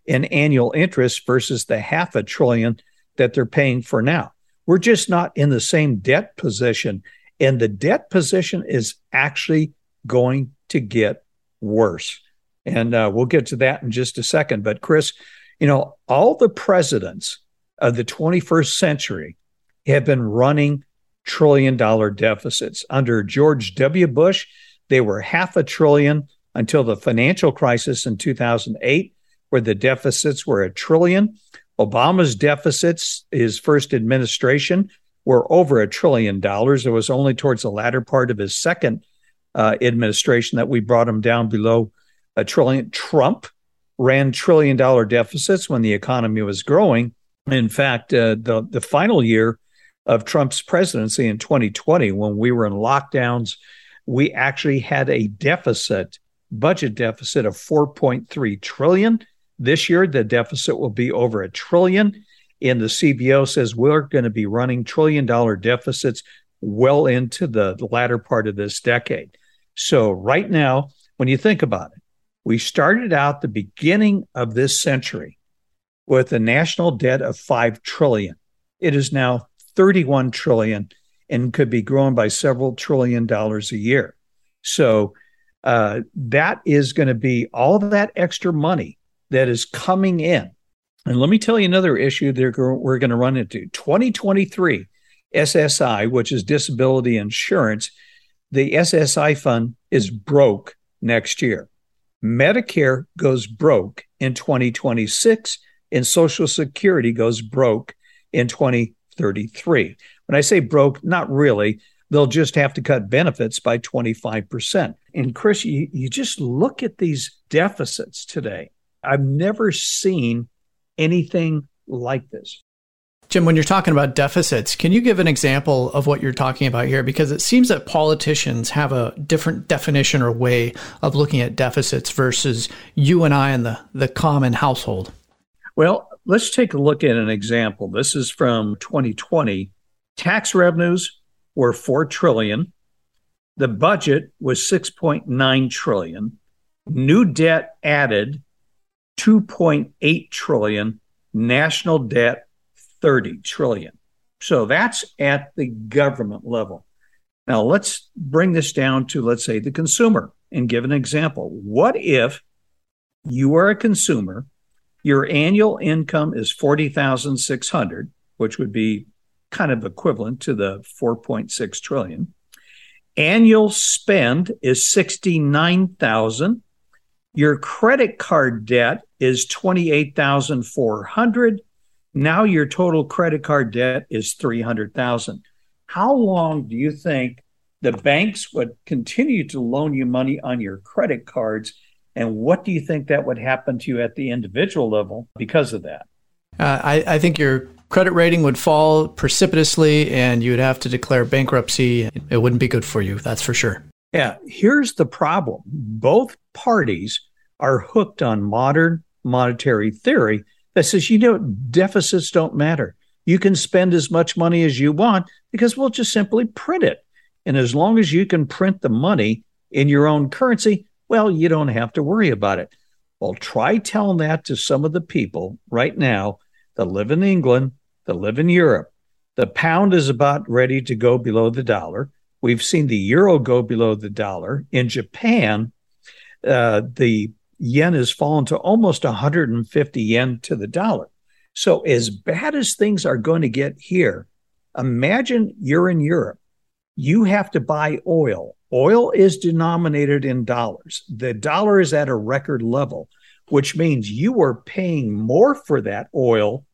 in annual interest versus the half a trillion that they're paying for now. We're just not in the same debt position and the debt position is actually going to get worse. And uh, we'll get to that in just a second. But, Cris, you know, all the presidents of the 21st century have been running trillion dollar deficits. Under George W. Bush, they were half a trillion until the financial crisis in 2008, where the deficits were a trillion. Obama's deficits, his first administration, were over a trillion dollars. It was only towards the latter part of his second uh, administration that we brought him down below a trillion. Trump ran trillion dollar deficits when the economy was growing. In fact, uh, the the final year of Trump's presidency in 2020, when we were in lockdowns, we actually had a deficit, budget deficit of 4.3 trillion. This year, the deficit will be over a trillion. And the CBO says we're going to be running trillion dollar deficits well into the latter part of this decade. So, right now, when you think about it, we started out the beginning of this century with a national debt of 5 trillion. It is now 31 trillion and could be grown by several trillion dollars a year. So, uh, that is going to be all that extra money that is coming in and let me tell you another issue that we're going to run into 2023 SSI, which is disability insurance. The SSI fund is broke next year. Medicare goes broke in 2026, and Social Security goes broke in 2033. When I say broke, not really. They'll just have to cut benefits by 25%. And Cris, you, you just look at these deficits today. I've never seen anything like this. Jim, when you're talking about deficits, can you give an example of what you're talking about here? Because it seems that politicians have a different definition or way of looking at deficits versus you and I and the, the common household. Well, let's take a look at an example. This is from 2020. Tax revenues were 4 trillion. The budget was 6.9 trillion. New debt added 2.8 trillion, national debt 30 trillion. So that's at the government level. Now let's bring this down to let's say the consumer and give an example. What if you are a consumer, your annual income is 40,600, which would be kind of equivalent to the 4.6 trillion. Annual spend is 69,000 your credit card debt is 28,400. Now your total credit card debt is 300,000. How long do you think the banks would continue to loan you money on your credit cards and what do you think that would happen to you at the individual level because of that? Uh, I, I think your credit rating would fall precipitously and you would have to declare bankruptcy. It wouldn't be good for you, that's for sure. Yeah, here's the problem. Both parties are hooked on modern monetary theory that says, you know, deficits don't matter. You can spend as much money as you want because we'll just simply print it. And as long as you can print the money in your own currency, well, you don't have to worry about it. Well, try telling that to some of the people right now that live in England, that live in Europe. The pound is about ready to go below the dollar. We've seen the euro go below the dollar. In Japan, uh, the yen has fallen to almost 150 yen to the dollar. So, as bad as things are going to get here, Imagine you're in Europe. You have to buy oil. Oil is denominated in dollars. The dollar is at a record level, which means you are paying more for that oil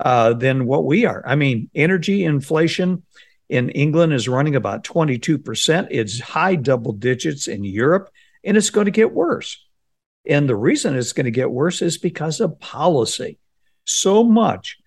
uh, than what we are. I mean, energy inflation in England is running about 22%. It's high double digits in Europe, and it's going to get worse. And the reason it's going to get worse is because of policy. So much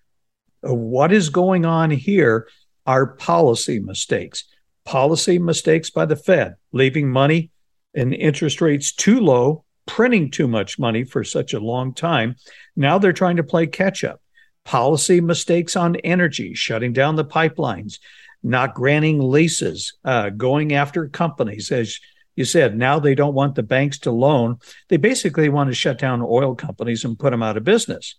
of what is going on here are policy mistakes. Policy mistakes by the Fed, leaving money and interest rates too low, printing too much money for such a long time. Now they're trying to play catch up. Policy mistakes on energy, shutting down the pipelines, not granting leases, uh, going after companies. As you said, now they don't want the banks to loan. They basically want to shut down oil companies and put them out of business.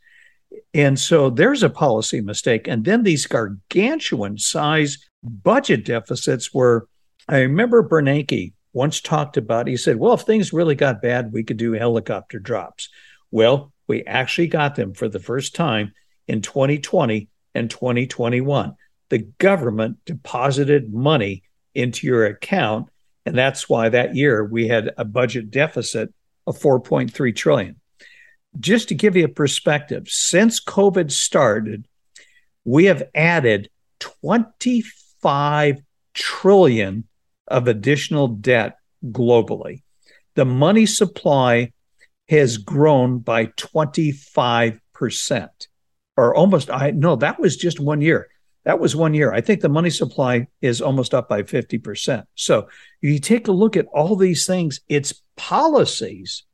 And so there's a policy mistake. And then these gargantuan size budget deficits were, I remember Bernanke once talked about, he said, well, if things really got bad, we could do helicopter drops. Well, we actually got them for the first time in 2020 and 2021 the government deposited money into your account. And that's why that year we had a budget deficit of 4.3 trillion. Just to give you a perspective, since COVID started, we have added 25 trillion of additional debt globally. The money supply has grown by 25%, or almost, I no, that was just one year. That was one year. I think the money supply is almost up by 50%. So you take a look at all these things, it's policies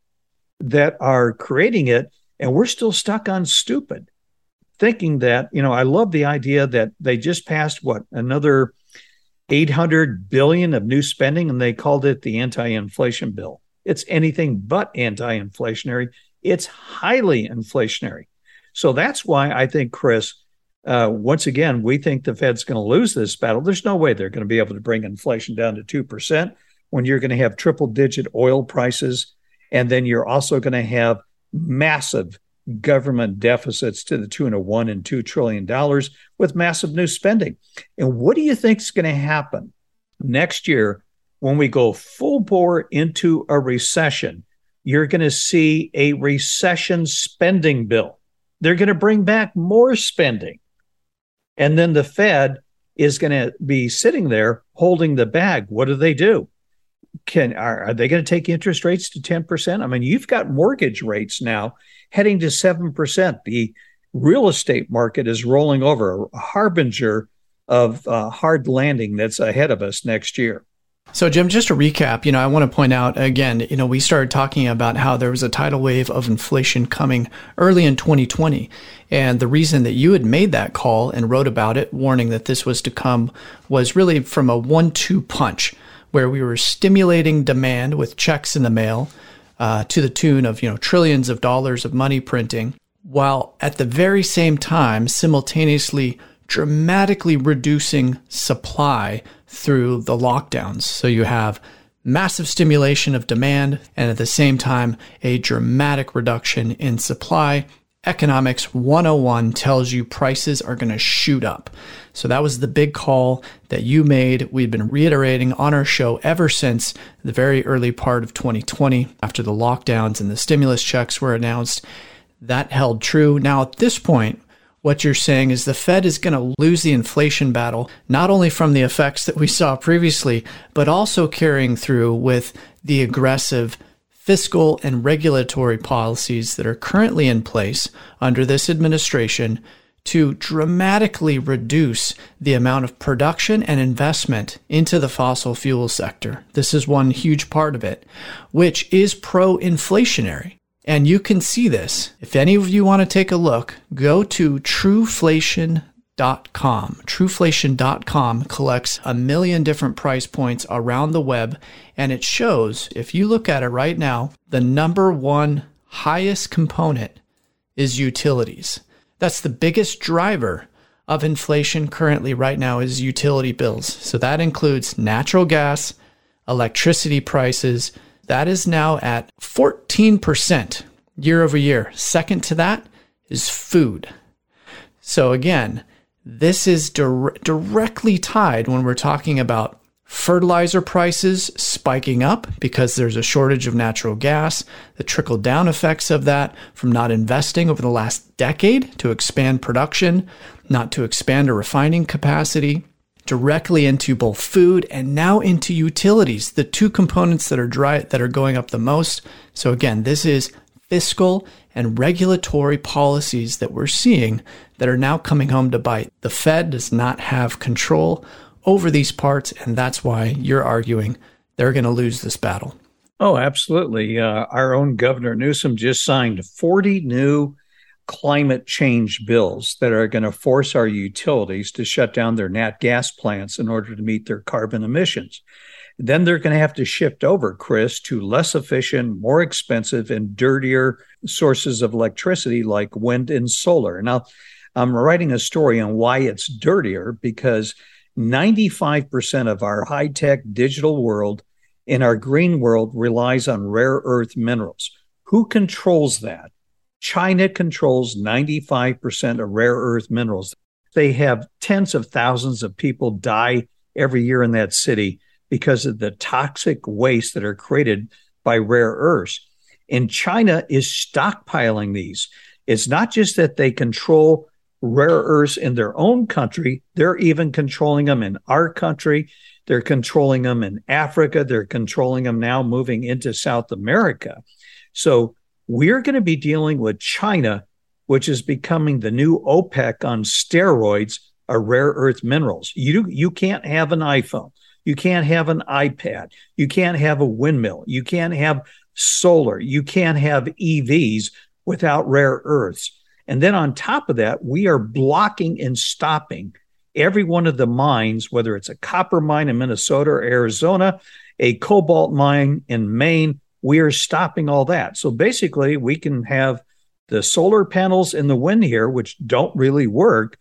that are creating it, and we're still stuck on stupid, thinking that, you know, I love the idea that they just passed what, another 800 billion of new spending, and they called it the anti inflation bill. It's anything but anti inflationary, it's highly inflationary. So that's why I think, Cris, uh, once again, we think the Fed's going to lose this battle. There's no way they're going to be able to bring inflation down to 2% when you're going to have triple digit oil prices. And then you're also going to have massive government deficits to the tune of one and two trillion dollars with massive new spending. And what do you think is going to happen next year when we go full bore into a recession? You're going to see a recession spending bill. They're going to bring back more spending. And then the Fed is going to be sitting there holding the bag. What do they do? Can are, are they going to take interest rates to 10%? I mean, you've got mortgage rates now heading to 7%. The real estate market is rolling over, a harbinger of uh, hard landing that's ahead of us next year. So, Jim, just to recap, you know, I want to point out again, you know, we started talking about how there was a tidal wave of inflation coming early in 2020. And the reason that you had made that call and wrote about it, warning that this was to come, was really from a one two punch where we were stimulating demand with checks in the mail uh, to the tune of, you know, trillions of dollars of money printing, while at the very same time simultaneously dramatically reducing supply through the lockdowns. So you have massive stimulation of demand and at the same time a dramatic reduction in supply. Economics 101 tells you prices are going to shoot up. So that was the big call that you made. We've been reiterating on our show ever since the very early part of 2020 after the lockdowns and the stimulus checks were announced. That held true. Now, at this point, what you're saying is the Fed is going to lose the inflation battle, not only from the effects that we saw previously, but also carrying through with the aggressive fiscal and regulatory policies that are currently in place under this administration to dramatically reduce the amount of production and investment into the fossil fuel sector. This is one huge part of it, which is pro inflationary. And you can see this. If any of you want to take a look, go to truflation.com. Truflation.com collects a million different price points around the web, and it shows, if you look at it right now, the number one highest component is utilities. That's the biggest driver of inflation currently right now is utility bills. So that includes natural gas, electricity prices, that is now at 14% year over year. Second to that is food. So again, this is dir- directly tied when we're talking about fertilizer prices spiking up because there's a shortage of natural gas, the trickle down effects of that from not investing over the last decade to expand production, not to expand a refining capacity, directly into both food and now into utilities, the two components that are dry that are going up the most. So again, this is fiscal and regulatory policies that we're seeing that are now coming home to bite. The Fed does not have control over these parts, and that's why you're arguing they're going to lose this battle. Oh, absolutely. Uh, our own Governor Newsom just signed 40 new climate change bills that are going to force our utilities to shut down their nat gas plants in order to meet their carbon emissions. Then they're going to have to shift over, Cris, to less efficient, more expensive, and dirtier sources of electricity like wind and solar. Now, I'm writing a story on why it's dirtier because 95% of our high tech digital world in our green world relies on rare earth minerals. Who controls that? China controls 95% of rare earth minerals. They have tens of thousands of people die every year in that city because of the toxic waste that are created by rare earths. And China is stockpiling these. It's not just that they control rare earths in their own country, they're even controlling them in our country. They're controlling them in Africa. They're controlling them now moving into South America. So we're going to be dealing with China, which is becoming the new OPEC on steroids of rare earth minerals. You, you can't have an iPhone. You can't have an iPad. You can't have a windmill. You can't have solar. You can't have EVs without rare earths. And then on top of that, we are blocking and stopping every one of the mines, whether it's a copper mine in Minnesota or Arizona, a cobalt mine in Maine, we are stopping all that. So basically, we can have the solar panels and the wind here, which don't really work.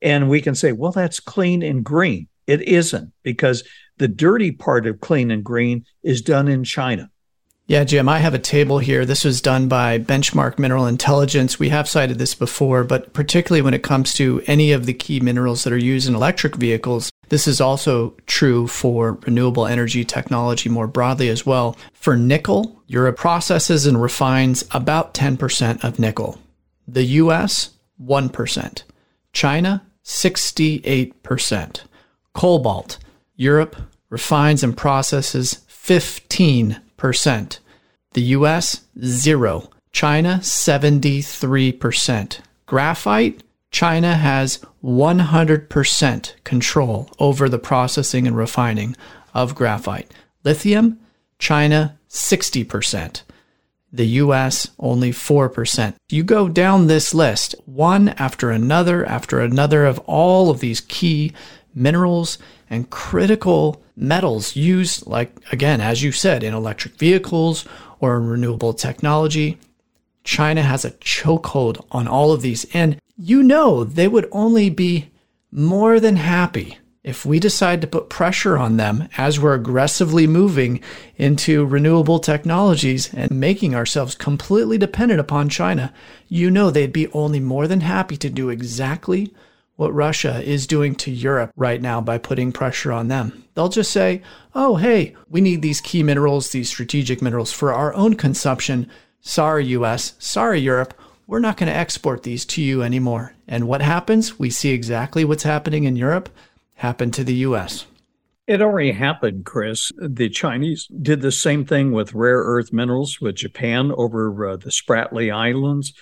And we can say, well, that's clean and green. It isn't because the dirty part of clean and green is done in China. Yeah, Jim, I have a table here. This was done by Benchmark Mineral Intelligence. We have cited this before, but particularly when it comes to any of the key minerals that are used in electric vehicles, this is also true for renewable energy technology more broadly as well. For nickel, Europe processes and refines about 10% of nickel. The US, 1%. China, 68%. Cobalt, Europe refines and processes 15 percent The US, zero. China, 73%. Graphite, China has 100% control over the processing and refining of graphite. Lithium, China, 60%. The US, only 4%. You go down this list, one after another after another of all of these key minerals and critical metals used, like, again, as you said, in electric vehicles or in renewable technology. China has a chokehold on all of these. And you know, they would only be more than happy if we decide to put pressure on them as we're aggressively moving into renewable technologies and making ourselves completely dependent upon China, you know they'd be only more than happy to do exactly what Russia is doing to Europe right now by putting pressure on them. They'll just say, oh, hey, we need these key minerals, these strategic minerals for our own consumption. Sorry, US. Sorry, Europe. We're not going to export these to you anymore. And what happens? We see exactly what's happening in Europe happen to the US. It already happened, Cris. The Chinese did the same thing with rare earth minerals with Japan over uh, the Spratly Islands.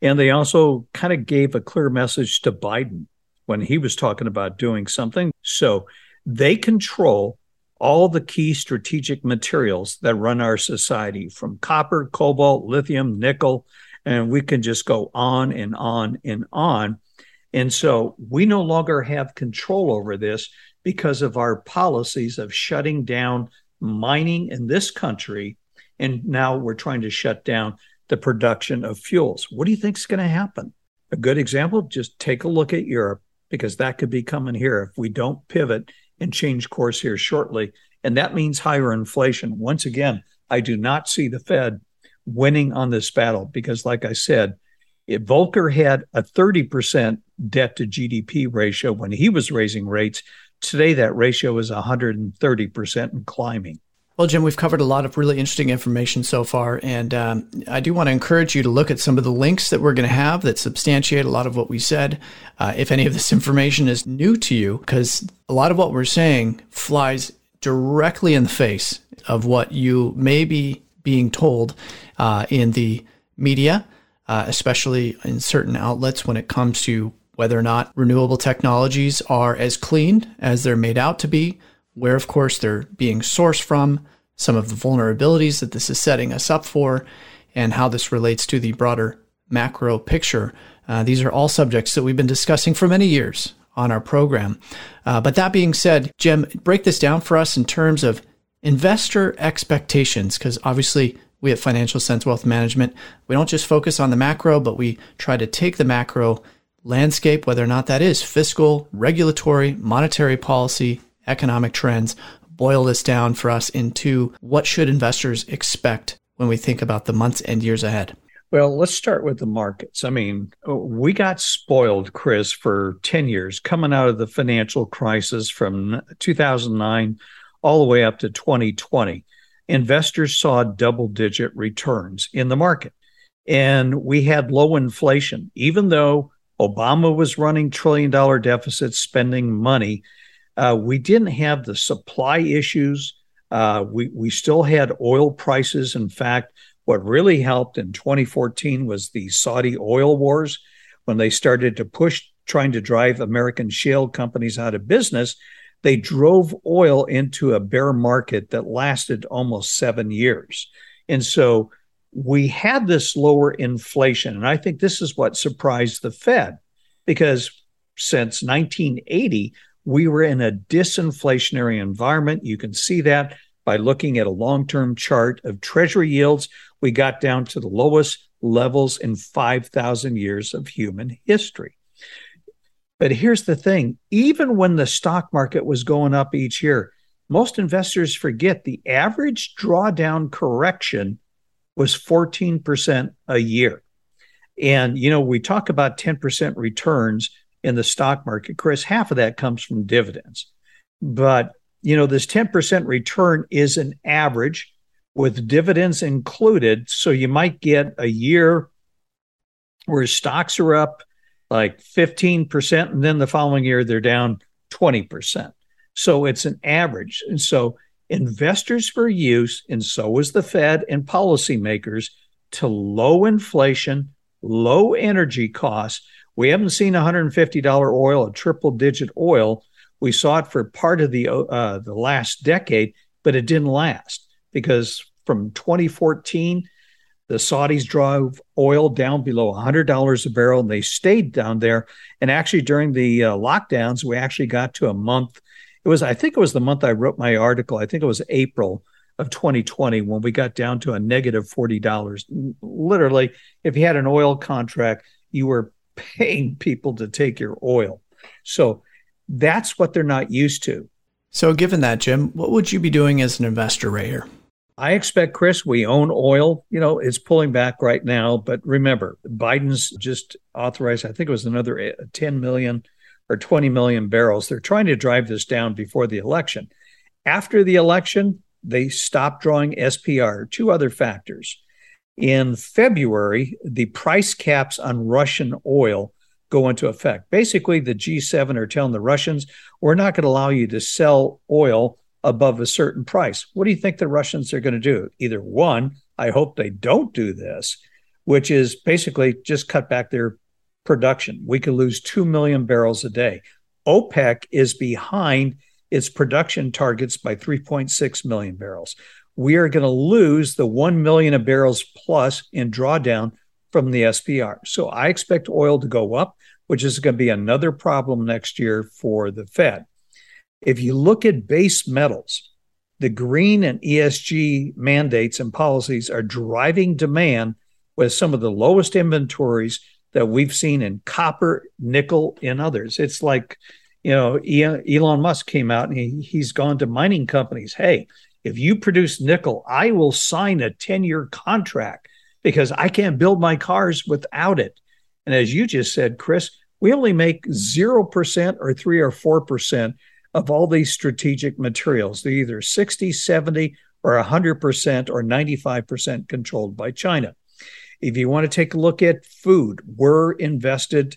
And they also kind of gave a clear message to Biden when he was talking about doing something. So they control all the key strategic materials that run our society from copper, cobalt, lithium, nickel, and we can just go on and on and on. And so we no longer have control over this because of our policies of shutting down mining in this country. And now we're trying to shut down the production of fuels. What do you think is going to happen? A good example just take a look at Europe because that could be coming here if we don't pivot and change course here shortly. And that means higher inflation. Once again, I do not see the Fed winning on this battle because, like I said, It, Volcker had a 30% debt to GDP ratio when he was raising rates. Today, that ratio is 130% and climbing. Well, Jim, we've covered a lot of really interesting information so far, and um, I do want to encourage you to look at some of the links that we're going to have that substantiate a lot of what we said. Uh, if any of this information is new to you, because a lot of what we're saying flies directly in the face of what you may be being told uh, in the media, uh, especially in certain outlets when it comes to whether or not renewable technologies are as clean as they're made out to be where, of course, they're being sourced from, some of the vulnerabilities that this is setting us up for, and how this relates to the broader macro picture. Uh, these are all subjects that we've been discussing for many years on our program. Uh, but that being said, Jim, break this down for us in terms of investor expectations, because obviously we at Financial Sense Wealth Management, we don't just focus on the macro, but we try to take the macro landscape, whether or not that is fiscal, regulatory, monetary policy, economic trends, boil this down for us into what should investors expect when we think about the months and years ahead? Well, let's start with the markets. I mean, we got spoiled, Cris, for 10 years coming out of the financial crisis from 2009 all the way up to 2020. Investors saw double digit returns in the market. And we had low inflation, even though Obama was running trillion dollar deficits, spending money uh, we didn't have the supply issues. Uh, we we still had oil prices. In fact, what really helped in 2014 was the Saudi oil wars when they started to push trying to drive American shale companies out of business. They drove oil into a bear market that lasted almost seven years, and so we had this lower inflation. And I think this is what surprised the Fed because since 1980, we were in a disinflationary environment. You can see that by looking at a long term chart of treasury yields. We got down to the lowest levels in 5,000 years of human history. But here's the thing even when the stock market was going up each year, most investors forget the average drawdown correction was 14% a year. And, you know, we talk about 10% returns in the stock market, Cris, half of that comes from dividends. But, you know, this 10% return is an average with dividends included. So you might get a year where stocks are up like 15%, and then the following year they're down 20%. So it's an average. And so investors for use, and so is the Fed and policymakers, to low inflation, low energy costs we haven't seen $150 oil, a triple digit oil. We saw it for part of the uh, the last decade, but it didn't last because from 2014, the Saudis drove oil down below $100 a barrel and they stayed down there. And actually, during the uh, lockdowns, we actually got to a month. It was, I think it was the month I wrote my article. I think it was April of 2020 when we got down to a negative $40. Literally, if you had an oil contract, you were paying people to take your oil. So that's what they're not used to. So, given that, Jim, what would you be doing as an investor right here? I expect, Cris, we own oil. You know, it's pulling back right now. But remember, Biden's just authorized, I think it was another eh, 10 million or 20 million barrels. They're trying to drive this down before the election. After the election, they stopped drawing SPR, two other factors. In February, the price caps on Russian oil go into effect. Basically, the G7 are telling the Russians, we're not going to allow you to sell oil above a certain price. What do you think the Russians are going to do? Either one, I hope they don't do this, which is basically just cut back their production. We could lose 2 million barrels a day. OPEC is behind its production targets by 3.6 million barrels we are going to lose the 1 million of barrels plus in drawdown from the SPR. So I expect oil to go up, which is going to be another problem next year for the Fed. If you look at base metals, the green and ESG mandates and policies are driving demand with some of the lowest inventories that we've seen in copper, nickel, and others. It's like, you know, Elon Musk came out and he, he's gone to mining companies. Hey, if you produce nickel, I will sign a 10 year contract because I can't build my cars without it. And as you just said, Cris, we only make 0% or 3 or 4% of all these strategic materials. They're either 60, 70, or 100% or 95% controlled by China. If you want to take a look at food, we're invested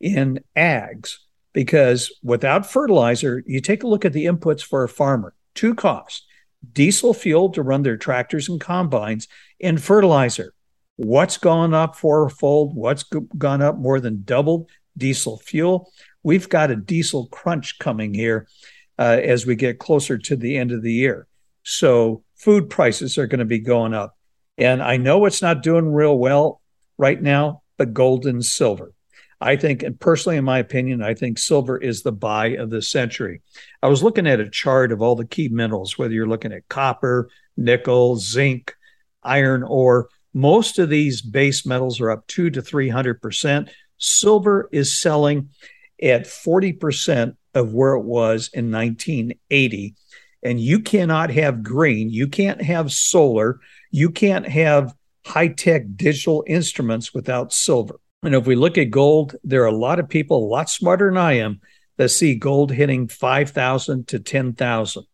in ags because without fertilizer, you take a look at the inputs for a farmer, two costs diesel fuel to run their tractors and combines, and fertilizer. What's gone up fourfold? What's gone up more than doubled? Diesel fuel. We've got a diesel crunch coming here uh, as we get closer to the end of the year. So food prices are going to be going up. And I know it's not doing real well right now, but gold and silver. I think, and personally, in my opinion, I think silver is the buy of the century. I was looking at a chart of all the key minerals, whether you're looking at copper, nickel, zinc, iron ore. Most of these base metals are up two to 300%. Silver is selling at 40% of where it was in 1980. And you cannot have green, you can't have solar, you can't have high tech digital instruments without silver. And if we look at gold, there are a lot of people a lot smarter than I am that see gold hitting 5,000 to 10,000.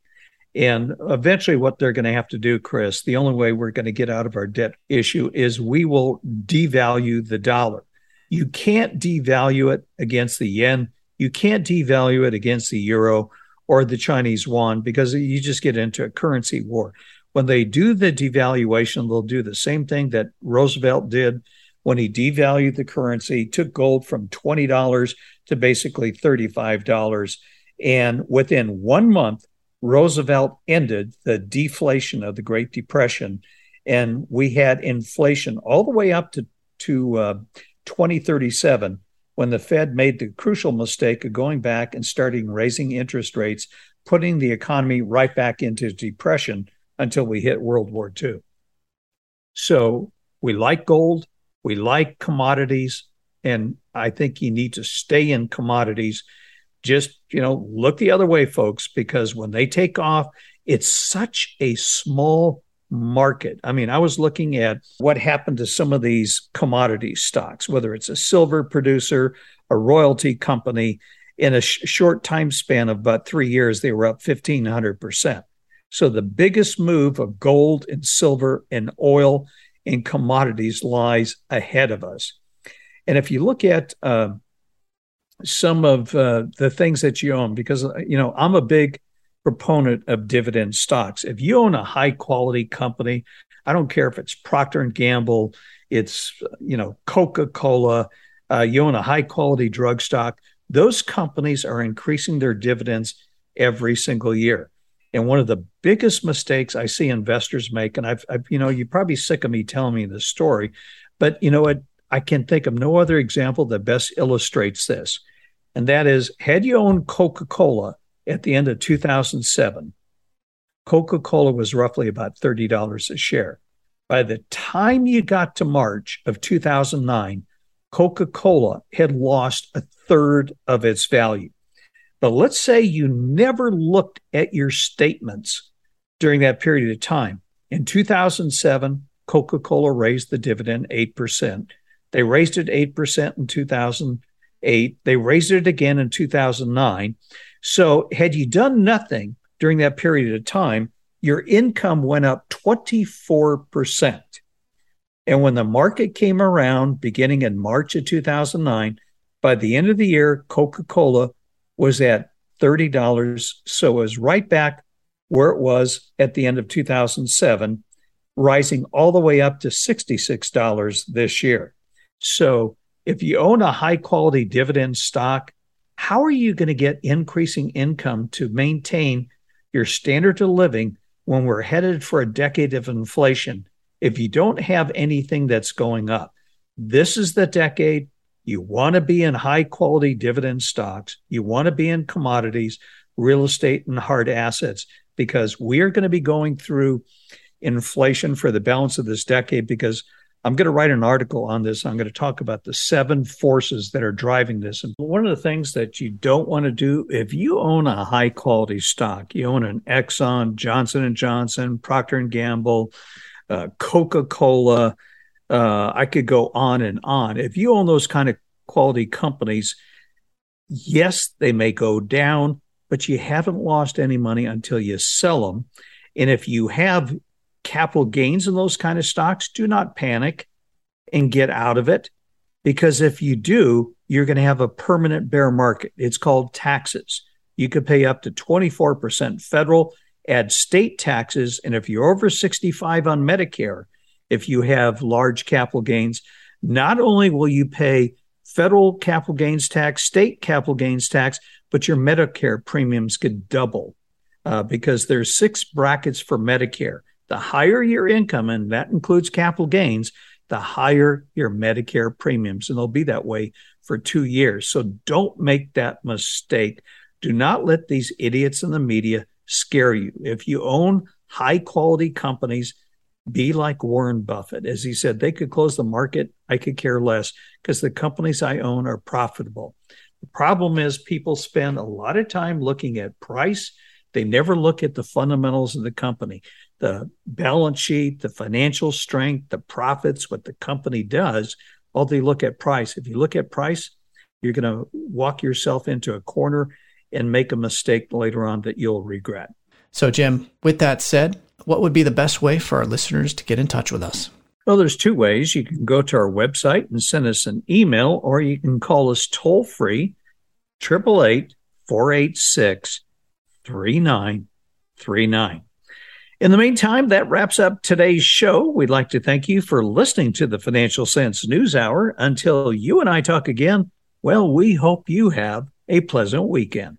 And eventually, what they're going to have to do, Cris, the only way we're going to get out of our debt issue is we will devalue the dollar. You can't devalue it against the yen. You can't devalue it against the euro or the Chinese yuan because you just get into a currency war. When they do the devaluation, they'll do the same thing that Roosevelt did when he devalued the currency, took gold from $20 to basically $35. And within one month, Roosevelt ended the deflation of the Great Depression. And we had inflation all the way up to, to uh, 2037 when the Fed made the crucial mistake of going back and starting raising interest rates, putting the economy right back into depression until we hit World War II. So we like gold. We like commodities, and I think you need to stay in commodities. Just, you know, look the other way, folks, because when they take off, it's such a small market. I mean, I was looking at what happened to some of these commodity stocks, whether it's a silver producer, a royalty company. In a sh- short time span of about three years, they were up 1,500%. So the biggest move of gold and silver and oil and commodities lies ahead of us. And if you look at uh, some of uh, the things that you own, because you know I'm a big proponent of dividend stocks. If you own a high quality company, I don't care if it's Procter and Gamble, it's you know Coca Cola, uh, you own a high quality drug stock. Those companies are increasing their dividends every single year. And one of the biggest mistakes I see investors make, and I've, I've, you know, you're probably sick of me telling me this story, but you know what? I can think of no other example that best illustrates this. And that is, had you owned Coca Cola at the end of 2007, Coca Cola was roughly about $30 a share. By the time you got to March of 2009, Coca Cola had lost a third of its value. But let's say you never looked at your statements during that period of time. In 2007, Coca Cola raised the dividend 8%. They raised it 8% in 2008. They raised it again in 2009. So, had you done nothing during that period of time, your income went up 24%. And when the market came around beginning in March of 2009, by the end of the year, Coca Cola was at $30. So it was right back where it was at the end of 2007, rising all the way up to $66 this year. So if you own a high quality dividend stock, how are you going to get increasing income to maintain your standard of living when we're headed for a decade of inflation if you don't have anything that's going up? This is the decade you want to be in high quality dividend stocks. You want to be in commodities, real estate, and hard assets because we are going to be going through inflation for the balance of this decade because I'm going to write an article on this. I'm going to talk about the seven forces that are driving this. And one of the things that you don't want to do if you own a high quality stock, you own an Exxon, Johnson and Johnson, Procter and Gamble, uh, Coca-Cola, Uh, I could go on and on. If you own those kind of quality companies, yes, they may go down, but you haven't lost any money until you sell them. And if you have capital gains in those kind of stocks, do not panic and get out of it. Because if you do, you're going to have a permanent bear market. It's called taxes. You could pay up to 24% federal, add state taxes. And if you're over 65 on Medicare, if you have large capital gains, not only will you pay federal capital gains tax, state capital gains tax, but your Medicare premiums could double uh, because there's six brackets for Medicare. The higher your income, and that includes capital gains, the higher your Medicare premiums. And they'll be that way for two years. So don't make that mistake. Do not let these idiots in the media scare you. If you own high quality companies, be like Warren Buffett. As he said, they could close the market. I could care less because the companies I own are profitable. The problem is people spend a lot of time looking at price. They never look at the fundamentals of the company, the balance sheet, the financial strength, the profits, what the company does. All they look at price. If you look at price, you're going to walk yourself into a corner and make a mistake later on that you'll regret. So, Jim, with that said, what would be the best way for our listeners to get in touch with us? Well, there's two ways. You can go to our website and send us an email, or you can call us toll free, 888 486 3939. In the meantime, that wraps up today's show. We'd like to thank you for listening to the Financial Sense News Hour. Until you and I talk again, well, we hope you have a pleasant weekend.